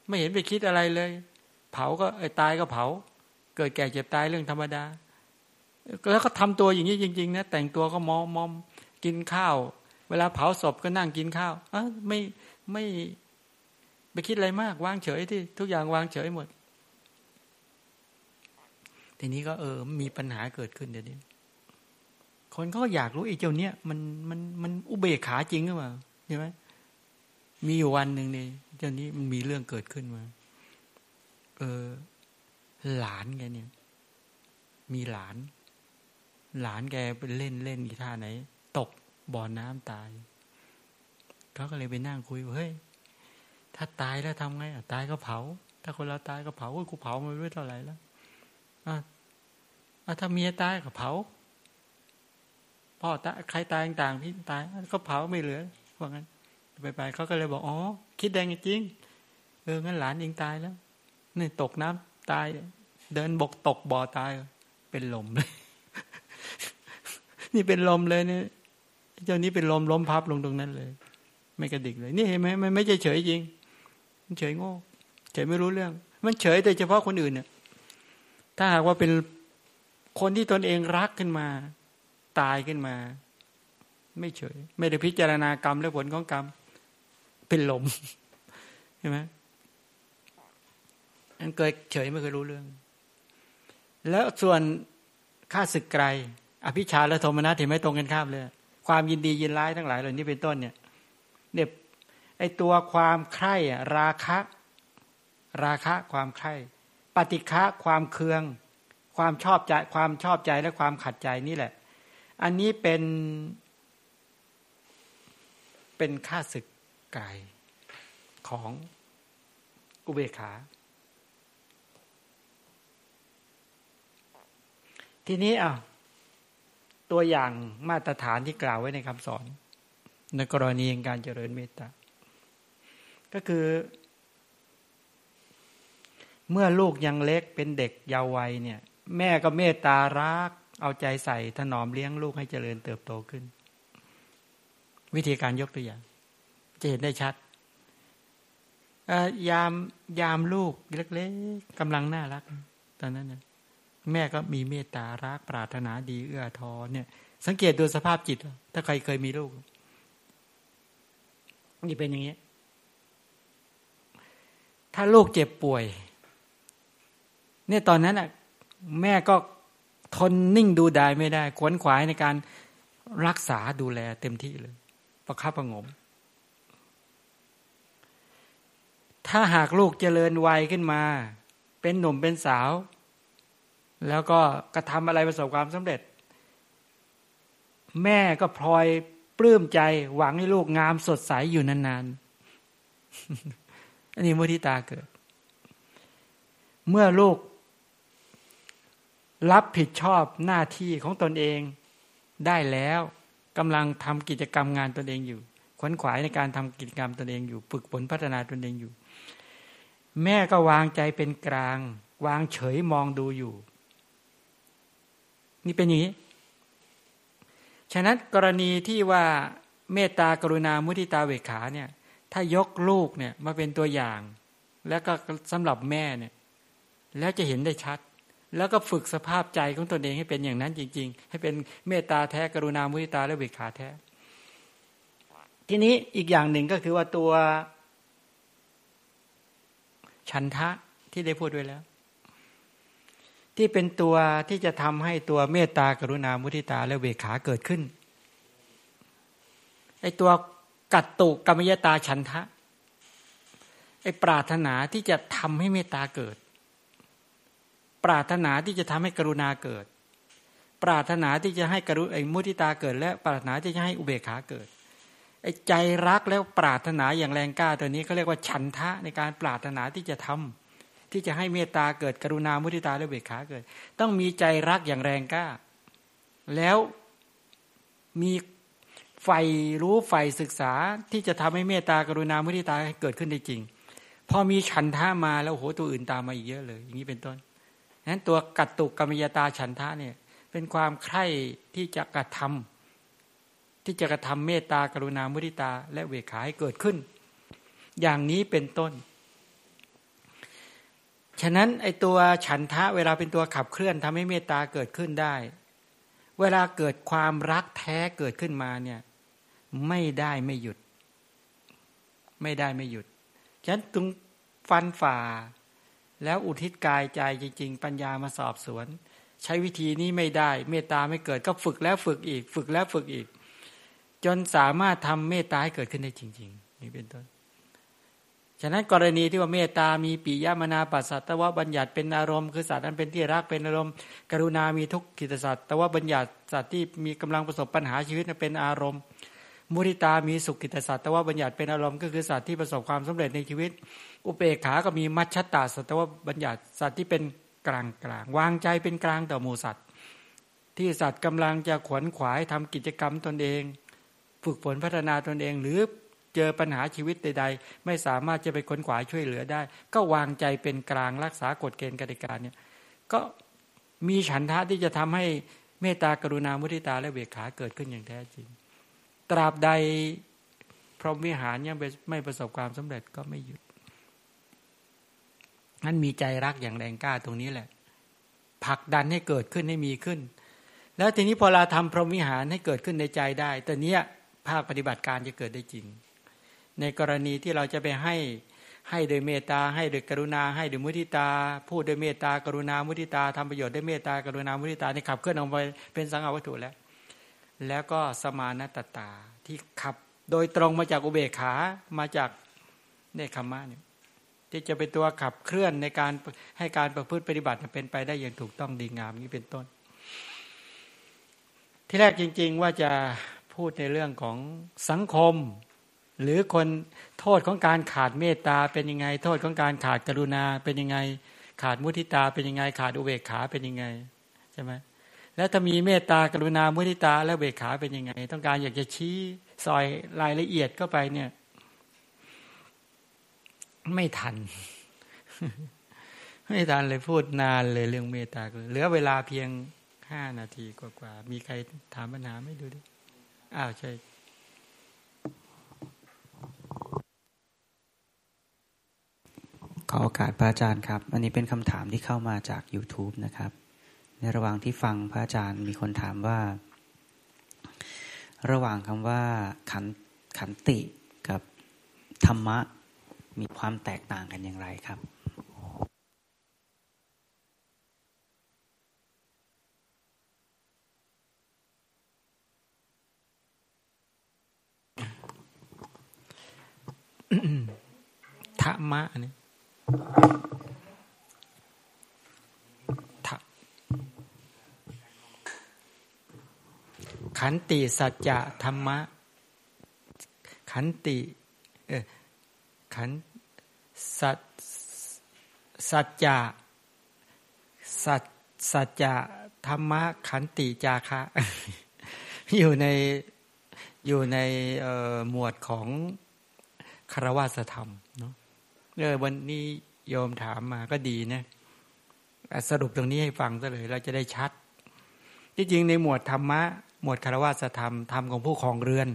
ไม่เห็นไปคิดอะไรเลย เผาก็ไอ้ตายก็เผา เกิดแก่เจ็บตายเรื่องธรรมดา แล้วก็ทำตัวอย่างนี้จริง ๆ นะ แต่งตัวก็มอมมอมกินข้าว เวลาเผาศพก็นั่งกินข้าวอะไม่ไม่ไปคิดอะไรมากวางเฉยที่ทุกอย่างวางเฉยหมดทีนี้ก็เออมีปัญหาเกิดขึ้นเดี๋ยวนี้ คนก็อยากรู้ไอ้เจ้าเนี้ยมันมันมันอุเบกขาจริงหรือเปล่าใช่ไหมมีอยู่วันหนึ่งนี่เจ้านี้มันมีเรื่องเกิดขึ้นมา เออ หลานแกเนี่ย มีหลาน หลานแกไปเล่นเล่นกีท่าไหน ตกบ่อน้ำตายเขาก็เลยไปนั่งคุยว่าเฮ้ยถ้าตายแล้วทำไงอะตายก็เผา ถ้าคนเราตายก็เผากูเผามาไม่เท่าไหร่แล้วอะถ้าเมียตายก็เผา พ่อตายใครตายต่างพี่ตายก็เผาไม่เหลือว่างั้นไปไปเขาก็เลยบอกอ๋อคิดแดงจริงเอองั้นหลานเองตายแล้วนี่ตกน้ำตาย เดินบกตกบ่อตาย เป็นลมเลย นี่เป็นลมเลยเนี่ยเจ้านี้เป็นลมล้มพับลงตรงนั้นเลย ไม่กระดิกเลย นี่เห็นไหมมันไม่เฉยจริง มันเฉยโง่เฉยไม่รู้เรื่อง มันเฉยแต่เฉพาะคนอื่นเนี่ยถ้าหากว่าเป็นคนที่ตนเองรักขึ้นมา ตายขึ้นมา ไม่เฉย ไม่ได้พิจารณากรรมและผลของกรรม เป็นลมใช่ไหมอันเกิดเฉยไม่เคยรู้เรื่อง แล้วส่วนค่าศึกไกล อภิชาและโทมนัสเห็นไหมตรงกันข้ามเลย ความยินดียินร้ายทั้งหลายเหล่านี้เป็นต้นเนี่ยเนี่ยไอตัวความใคร่ราคะ ราคะความใคร่ปฏิฆะความเคือง ความชอบใจความชอบใจและความขัดใจนี่แหละ อันนี้เป็น เป็นค่าศึกกายของอุเบกขา ทีนี้อะตัวอย่างมาตรฐานที่กล่าวไว้ในคำสอน ในกรณีการเจริญเมตตา ก็คือ เมื่อลูกยังเล็กเป็นเด็กเยาว์วัยเนี่ย แม่ก็เมตตารัก เอาใจใส่ถนอมเลี้ยงลูกให้เจริญเติบโตขึ้น วิธีการยกตัวอย่าง จะเห็นได้ชัดยามยามลูกเล็กๆกำลังน่ารัก ตอนนั้นนะแม่ก็มีเมตตารักปรารถนาดีเอื้อทอเนี่ย สังเกตดูสภาพจิต ถ้าใครเคยมีลูกนี่เป็นอย่างนี้ ถ้าลูกเจ็บป่วย เนี่ยตอนนั้นอะ แม่ก็ ทนนิ่งดูดายไม่ได้ ขวนขวายในการรักษาดูแลเต็มที่เลย ประคับประงม ถ้าหากลูกเจริญวัยขึ้นมา เป็นหนุ่มเป็นสาว แล้วก็กระทำอะไรประสบความสำเร็จ แม่ก็พลอยปลื้มใจหวังให้ลูกงามสดใสอยู่นานๆ อันนี้มุทิตาเกิด เมื่อลูก รับผิดชอบหน้าที่ของตนเองได้แล้วกำลังทำกิจกรรมงานตนเองอยู่ ขวนขวายในการทำกิจกรรมตนเองอยู่ ฝึกฝนพัฒนาตนเองอยู่ แม่ก็วางใจเป็นกลาง วางเฉยมองดูอยู่ นี่เป็นอย่างนี้ ฉะนั้นกรณีที่ว่าเมตตากรุณามุทิตาเวขาเนี่ย ถ้ายกลูกเนี่ยมาเป็นตัวอย่าง แล้วก็สำหรับแม่เนี่ย แล้วจะเห็นได้ชัด แล้วก็ฝึกสภาพใจของตนเองให้เป็นอย่างนั้นจริง ๆ ให้เป็นเมตตาแท้กรุณามุทิตาและเบิขาแท้ ทีนี้อีกอย่างหนึ่งก็คือว่าตัวฉันทะที่ได้พูดไว้แล้ว ที่เป็นตัวที่จะทำให้ตัวเมตตากรุณามุทิตาและเวขาเกิดขึ้นไอตัวกัตตุกรรมยตาฉันทะไอปรารถนาที่จะทำให้เมตตาเกิด ปรารถนาที่จะทำให้กรุณาเกิด ปรารถนาที่จะให้กรุไอ้มุทิตาเกิด และปรารถนาที่จะให้อุเบกขาเกิดไอ้ใจรักแล้วปรารถนาอย่างแรงกล้าตัวนี้เขาเรียกว่าฉันทะในการปรารถนาที่จะทำที่จะให้เมตตาเกิดกรุณามุทิตาและอุเบกขาเกิด ต้องมีใจรักอย่างแรงกล้า แล้วมีไฟรู้ไฟศึกษาที่จะทำให้เมตตากรุณามุทิตาเกิดขึ้นได้จริง พอมีฉันทะมาแล้วโหตัวอื่นตามมาอีกเยอะเลย อย่างนี้เป็นต้น นั้นตัวกัตตุกรรมยตาฉันทะเนี่ยเป็นความใคร่ที่จะกระทำที่จะกระทำเมตตากรุณามุทิตา และเวขาให้เกิดขึ้น อย่างนี้เป็นต้น ฉะนั้นไอตัวฉันทะเวลาเป็นตัวขับเคลื่อนทำให้เมตตาเกิดขึ้นได้ เวลาเกิดความรักแท้เกิดขึ้นมาเนี่ยไม่ได้ไม่หยุด ไม่ได้ไม่หยุดฉะนั้นตึงฟันฝ่า แล้วอุทิศกายใจจริง ๆ ปัญญามาสอบสวน ใช้วิธีนี้ไม่ได้ เมตตาไม่เกิดก็ฝึกแล้วฝึกอีก ฝึกแล้วฝึกอีก จนสามารถทำเมตตาให้เกิดขึ้นได้จริง ๆ นี่เป็นต้น ฉะนั้นกรณีที่ว่าเมตตามีปิยมนาปัสสัตวบัญญัติเป็นอารมณ์คือสัตว์นั้นเป็นที่รักเป็นอารมณ์ กรุณามีทุกขิตสัตว์แต่ว่าบัญญัติสัตว์ที่มีกำลังประสบปัญหาชีวิตเป็นอารมณ์ มุริตามีสุขิตสัตว์แต่ว่าบัญญัติเป็นอารมณ์ก็คือสัตว์ที่ประสบความสำเร็จในชีวิต อุเบกขา ก็มีมัชชตาสัตว์ว่าบัญญัติสัตว์ที่เป็นกลางกลางวางใจเป็นกลางต่อหมูสัตว์ ที่สัตว์กำลังจะขวนขวายทำกิจกรรมตนเอง ฝึกฝนพัฒนาตนเอง หรือเจอปัญหาชีวิตใด ๆ ไม่สามารถจะไปค้นขวายช่วยเหลือได้ ก็วางใจเป็นกลางรักษากฎเกณฑ์กติกาเนี่ยก็มีฉันทะที่จะทำให้เมตตากรุณามุทิตาและเบกขาเกิดขึ้นอย่างแท้จริง ตราบใดพรหมวิหารยังไม่ประสบความสำเร็จก็ไม่หยุด นั้นมีใจรักอย่างแรงกล้าตรงนี้แหละผลักดันให้เกิดขึ้นให้มีขึ้น แล้วทีนี้พอเราทำพรหมวิหารให้เกิดขึ้นในใจได้ต่เนี้ยภาคปฏิบัติการจะเกิดได้จริง ในกรณีที่เราจะไปให้ให้โดยเมตตาให้โดยกรุณา ให้โดยมุทิตา พูดโดยเมตตากรุณามุทิตาทำประโยชน์ด้วยเมตตากรุณามุทิตาในขับเคลื่อนออกไปเป็นสังฆวัตถุแล้ว แล้วก็สมานตตาที่ขับโดยตรงมาจากอุเบกขามาจากเนคขมะเนี่ย ที่จะเป็นตัวขับเคลื่อนในการให้การประพฤติปฏิบัติเป็นไปได้อย่างถูกต้องดีงามนี้เป็นต้น ที่แรกจริง ๆ ว่าจะพูดในเรื่องของสังคม หรือคนโทษของการขาดเมตตาเป็นยังไง โทษของการขาดกรุณาเป็นยังไง ขาดมุทิตาเป็นยังไง ขาดอุเบกขาเป็นยังไงใช่ไหมแล้วถ้ามีเมตตากรุณามุทิตาและเบกขาเป็นยังไง ต้องการอยากจะชี้ซอยรายละเอียดเข้าไปเนี่ย ไม่ทัน ไม่ทันเลยพูดนานเลยเรื่องเมตตาเหลือเวลาเพียงห้านาทีกว่าๆมีใครถามปัญหาไม่ดูดิอ้าวใช่ขอโอกาสพระอาจารย์ครับ อันนี้เป็นคำถามที่เข้ามาจาก YouTube นะครับ ในระหว่างที่ฟังพระอาจารย์มีคนถามว่า ระหว่างคำว่าขันขันติกับธรรมะ มีความแตกต่างกันอย่างไรครับธรรมะเนี่ยขันติสัจจะธรรมะ ขันติ เออ ขันสัจสัจจะสัจสัจจะธรรมะขันติจาคะอยู่ในอยู่ในหมวดของคารวะธรรมเนาะเออวันนี้โยมถามมาก็ดีนะสรุปตรงนี้ให้ฟังซะเลย เราจะได้ชัด ที่จริงในหมวดธรรมะ หมวดคารวะธรรมธรรมของผู้ครองเรือน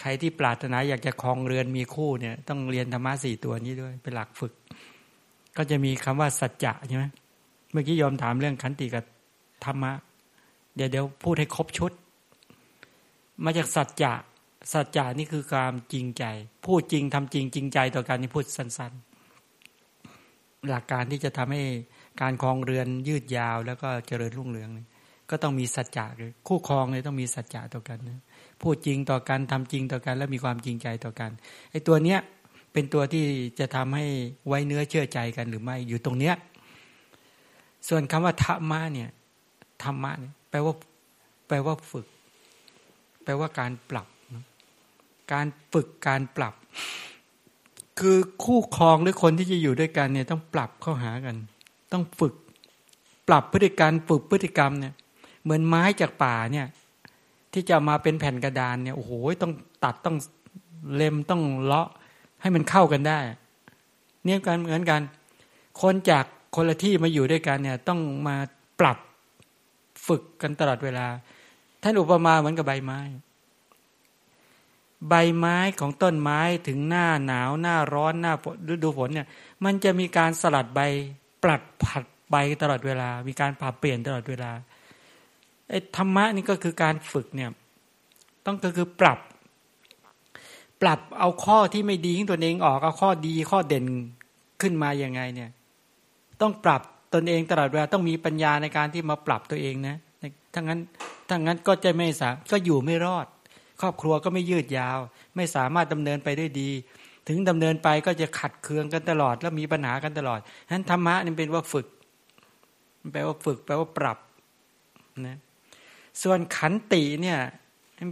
ใครที่ปรารถนาอยากจะครองเรือนมีคู่เนี่ย ต้องเรียนธรรมะสี่ตัวนี้ด้วย เป็นหลักฝึก ก็จะมีคำว่าสัจจะใช่ไหมเมื่อกี้ยอมถามเรื่องขันติกับธรรมะ เดี๋ยวเดี๋ยวพูดให้ครบชุด มาจากสัจจะสัจจานี่คือความจริงใจ พูดจริงทำจริงจริงใจต่อการนี่พูดสั้น ๆ หลักการที่จะทำให้การคลองเรือนยืดยาวแล้วก็เจริญรุ่งเรือง ก็ต้องมีสัจจะคู่ครองเลยต้องมีสัจจะต่อกันนะ พูดจริงต่อกันทำจริงต่อกันและมีความจริงใจต่อกันไอ้ตัวเนี้ยเป็นตัวที่จะทำให้ไว้เนื้อเชื่อใจกันหรือไม่อยู่ตรงเนี้ยส่วนคำว่าธรรมะเนี่ยธรรมะเนี่ยแปลว่าแปลว่าฝึก แปลว่าการปรับ การฝึกการปรับ คือคู่ครองหรือคนที่จะอยู่ด้วยกันเนี่ยต้องปรับเข้าหากัน ต้องฝึก ปรับพฤติการฝึกพฤติกรรมเนี่ย เหมือนไม้จากป่าเนี่ย ที่จะมาเป็นแผ่นกระดานเนี่ยโอ้โหต้องตัดต้องเล็มต้องเลาะให้มันเข้ากันได้ เนี่ยกันเหมือนกัน คนจากคนละที่มาอยู่ด้วยกันเนี่ยต้องมาปรับฝึกกันตลอดเวลา ท่านอุปมาเหมือนกับใบไม้ ใบไม้ของต้นไม้ถึงหน้าหนาวหน้าร้อนหน้าฤดูฝนเนี่ย มันจะมีการสลัดใบปลัดผัดใบตลอดเวลา มีการปรับเปลี่ยนตลอดเวลา ไอ้ธรรมะนี่ก็คือการฝึกเนี่ยต้องก็คือปรับ ปรับเอาข้อที่ไม่ดีของตนเองออกเอาข้อดีข้อเด่นขึ้นมาอย่างไงเนี่ย ต้องปรับตนเองตลอดเวลาต้องมีปัญญาในการที่มาปรับตัวเองนะถ้างั้นถ้างั้นก็จะไม่สาก็อยู่ไม่รอด ครอบครัวก็ไม่ยืดยาว ไม่สามารถดำเนินไปได้ดี ถึงดำเนินไปก็จะขัดเคืองกันตลอด แล้วมีปัญหากันตลอดฉะนั้นธรรมะนี่เป็นว่าฝึกแปลว่าฝึก แปลว่าปรับนะ ส่วนขันติเนี่ย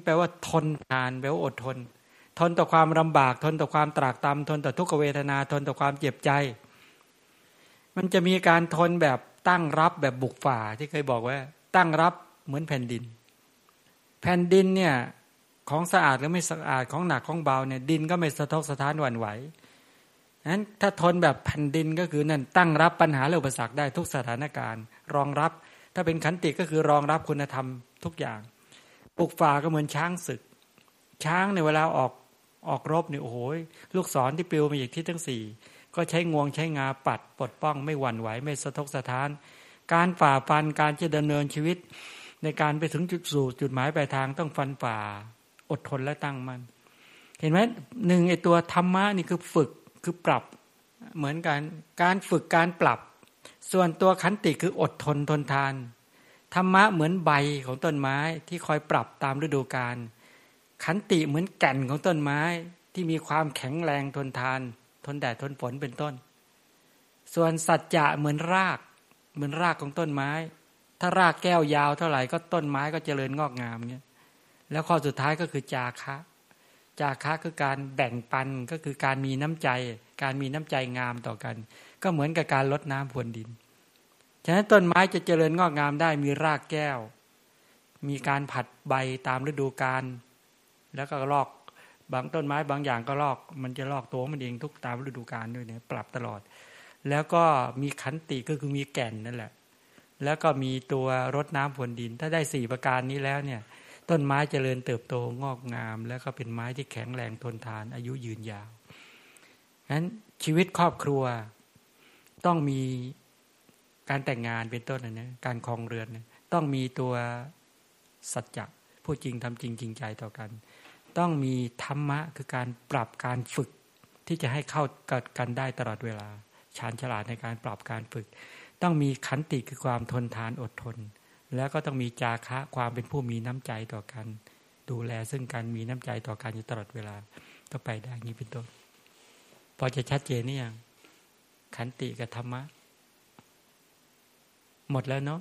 แปลว่าทนทานแปลว่าอดทน ทนต่อความลำบาก ทนต่อความตรากตรำทนต่อทุกขเวทนา ทนต่อความเจ็บใจ มันจะมีการทนแบบตั้งรับแบบบุกฝ่าที่เคยบอกว่า ตั้งรับเหมือนแผ่นดิน แผ่นดินเนี่ยของสะอาดหรือไม่สะอาดของหนักของเบาเนี่ยดินก็ไม่สะทกสะท้านหวั่นไหวนั้นถ้าทนแบบแผ่นดินก็คือนั่นตั้งรับปัญหาและอุปสรรคได้ทุกสถานการณ์ รองรับ ถ้าเป็นขันติก็คือรองรับคุณธรรมทุกอย่าง ปลุกฝ่าก็เหมือนช้างศึก ช้างในเวลาออกออกรบเนี่ยโอ้โหลูกศรที่ปลิวมาจากที่ทั้งสี่ก็ใช้งวงใช้งาปัดปลดป้องไม่หวั่นไหวไม่สะทกสะท้าน การฝ่าฟันการจะดำเนินชีวิต ในการไปถึงจุดสู่จุดหมายปลายทางต้องฟันฝ่า อดทนและตั้งมัน เห็นไหมหนึ่งไอตัวธรรมะนี่คือฝึกคือปรับเหมือนกันการฝึกการปรับ ส่วนตัวขันติคืออดทนทนทาน ธรรมะเหมือนใบของต้นไม้ที่คอยปรับตามฤดูกาลขันติเหมือนแก่นของต้นไม้ที่มีความแข็งแรงทนทาน ทนแดดทนฝนเป็นต้น ส่วนสัจจะเหมือนราก เหมือนรากของต้นไม้ ถ้ารากแก้วยาวเท่าไหร่ก็ต้นไม้ก็เจริญงอกงามเงี้ยแล้วข้อสุดท้ายก็คือจาคะ จาคะคือการแบ่งปันก็คือการมีน้ำใจ การมีน้ำใจงามต่อกัน ก็เหมือนกับการลดน้ำพรวนดิน ฉะนั้นต้นไม้จะเจริญงอกงามได้มีรากแก้ว มีการผัดใบตามฤดูกาลแล้วก็ลอกบางต้นไม้บางอย่างก็ลอก มันจะลอกตัวมันเองทุกตามฤดูกาลด้วยเนี่ยปรับตลอด แล้วก็มีขันติก็คือมีแก่นนั่นแหละ แล้วก็มีตัวรดน้ำพรวนดิน ถ้าได้สี่ประการนี้แล้วเนี่ย ต้นไม้เจริญเติบโตงอกงาม แล้วก็เป็นไม้ที่แข็งแรงทนทาน อายุยืนยาวฉะนั้นชีวิตครอบครัวต้องมี การแต่งงานเป็นต้นนะเนี่ยการคลองเรือนเนี่ยต้องมีตัวสัจจะพูดจริงทำจริงจริงใจต่อกัน ต้องมีธรรมะคือการปรับการฝึกที่จะให้เข้ากับกันได้ตลอดเวลาชาญฉลาดในการปรับการฝึก ต้องมีขันติคือความทนทานอดทน แล้วก็ต้องมีจาคะความเป็นผู้มีน้ำใจต่อกัน ดูแลซึ่งการมีน้ำใจต่อกันอยู่ตลอดเวลาต้องไปได้นี้เป็นต้นพอจะชัดเจนนี่ยังขันติกับธรรมะ หมดแล้วเนาะ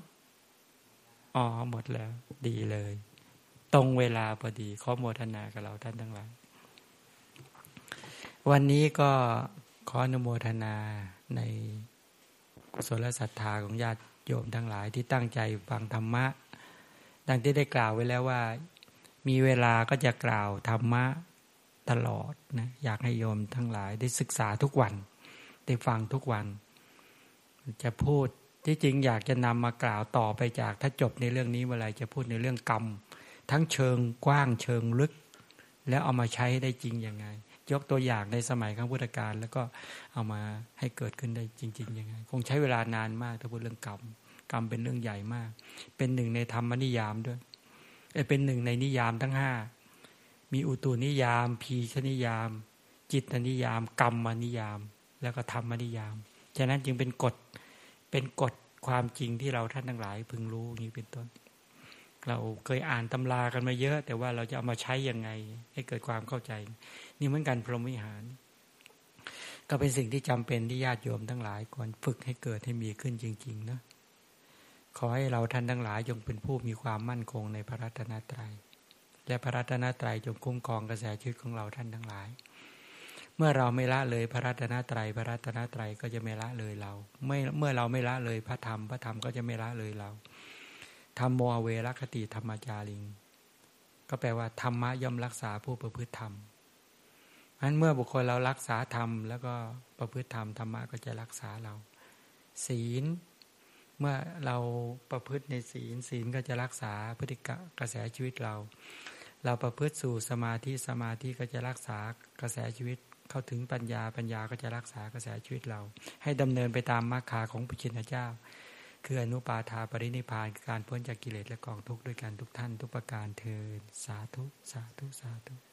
อ๋อหมดแล้ว ดีเลย ตรงเวลาพอดีข้อโมทนากับเราท่านทั้งหลายวันนี้ก็ขออนุโมทนาในกุศลศรัทธาของญาติโยมทั้งหลายที่ตั้งใจฟังธรรมะ ดังที่ได้กล่าวไว้แล้วว่า มีเวลาก็จะกล่าวธรรมะตลอดนะอยากให้โยมทั้งหลายได้ศึกษาทุกวัน ได้ฟังทุกวัน จะพูด ที่จริงอยากจะนำมากล่าวต่อไปจากถ้าจบในเรื่องนี้เมื่อไรจะพูดในเรื่องกรรม ทั้งเชิงกว้างเชิงลึก แล้วเอามาใช้ได้จริงยังไง ยกตัวอย่างในสมัยข้างพุทธกาลแล้วก็เอามาให้เกิดขึ้นได้จริงๆยังไง คงใช้เวลานานมากถ้าพูดเรื่องกรรมกรรมเป็นเรื่องใหญ่มาก เป็นหนึ่งในธรรมนิยามด้วยเป็นหนึ่งในนิยามทั้งห้ามีอุตุนิยาม พีชนิยาม จิตนิยาม กรรมนิยาม แล้วก็ธรรมนิยาม ฉะนั้นจึงเป็นกฎ เป็นกฎความจริงที่เราท่านทั้งหลาย พึงรู้นี้เป็นต้น เราเคยอ่านตำรากันมาเยอะ แต่ว่าเราจะเอามาใช้ยังไง ให้เกิดความเข้าใจ นี่เหมือนกันพรหมวิหาร ก็เป็นสิ่งที่จำเป็นที่ญาติโยมทั้งหลายควรฝึกให้เกิดให้มีขึ้นจริง ๆ นะขอให้เราท่านทั้งหลายจงเป็นผู้มีความมั่นคงในพระรัตนตรยัย และพระรัตนตรัยจงคุ้มครองกระแสชีวิตของเราท่านทั้งหลาย เมื่อเราไม่ละเลยพระรัตนตรัยพระรัตนตรัยก็จะไม่ละเลยเราไม่เมื่อเราไม่ละเลยพระธรรม พระธรรมก็จะไม่ละเลยเราธรรมโมเวรคติธรรมจาริง ก็แปลว่าธรรมะย่อมรักษาผู้ประพฤติธรรมนั้นเมื่อบุคคลเรารักษาธรรม แล้วก็ประพฤติธรรมธรรมะก็จะรักษาเรา ศีล เมื่อเราประพฤติในศีล ศีลก็จะรักษาพฤติกระแสชีวิตเรา เราประพฤติสู่สมาธิสมาธิก็จะรักษากระแสชีวิต เข้าถึงปัญญาปัญญาก็จะรักษากระแสชีวิตเรา ให้ดำเนินไปตามมรรคาของพระชินเจ้า คืออนุปาทาปรินิพานการพ้นจากกิเลสและกองทุกข์ด้วยกันทุกท่านทุกประการเทินสาธุสาธุสาธุ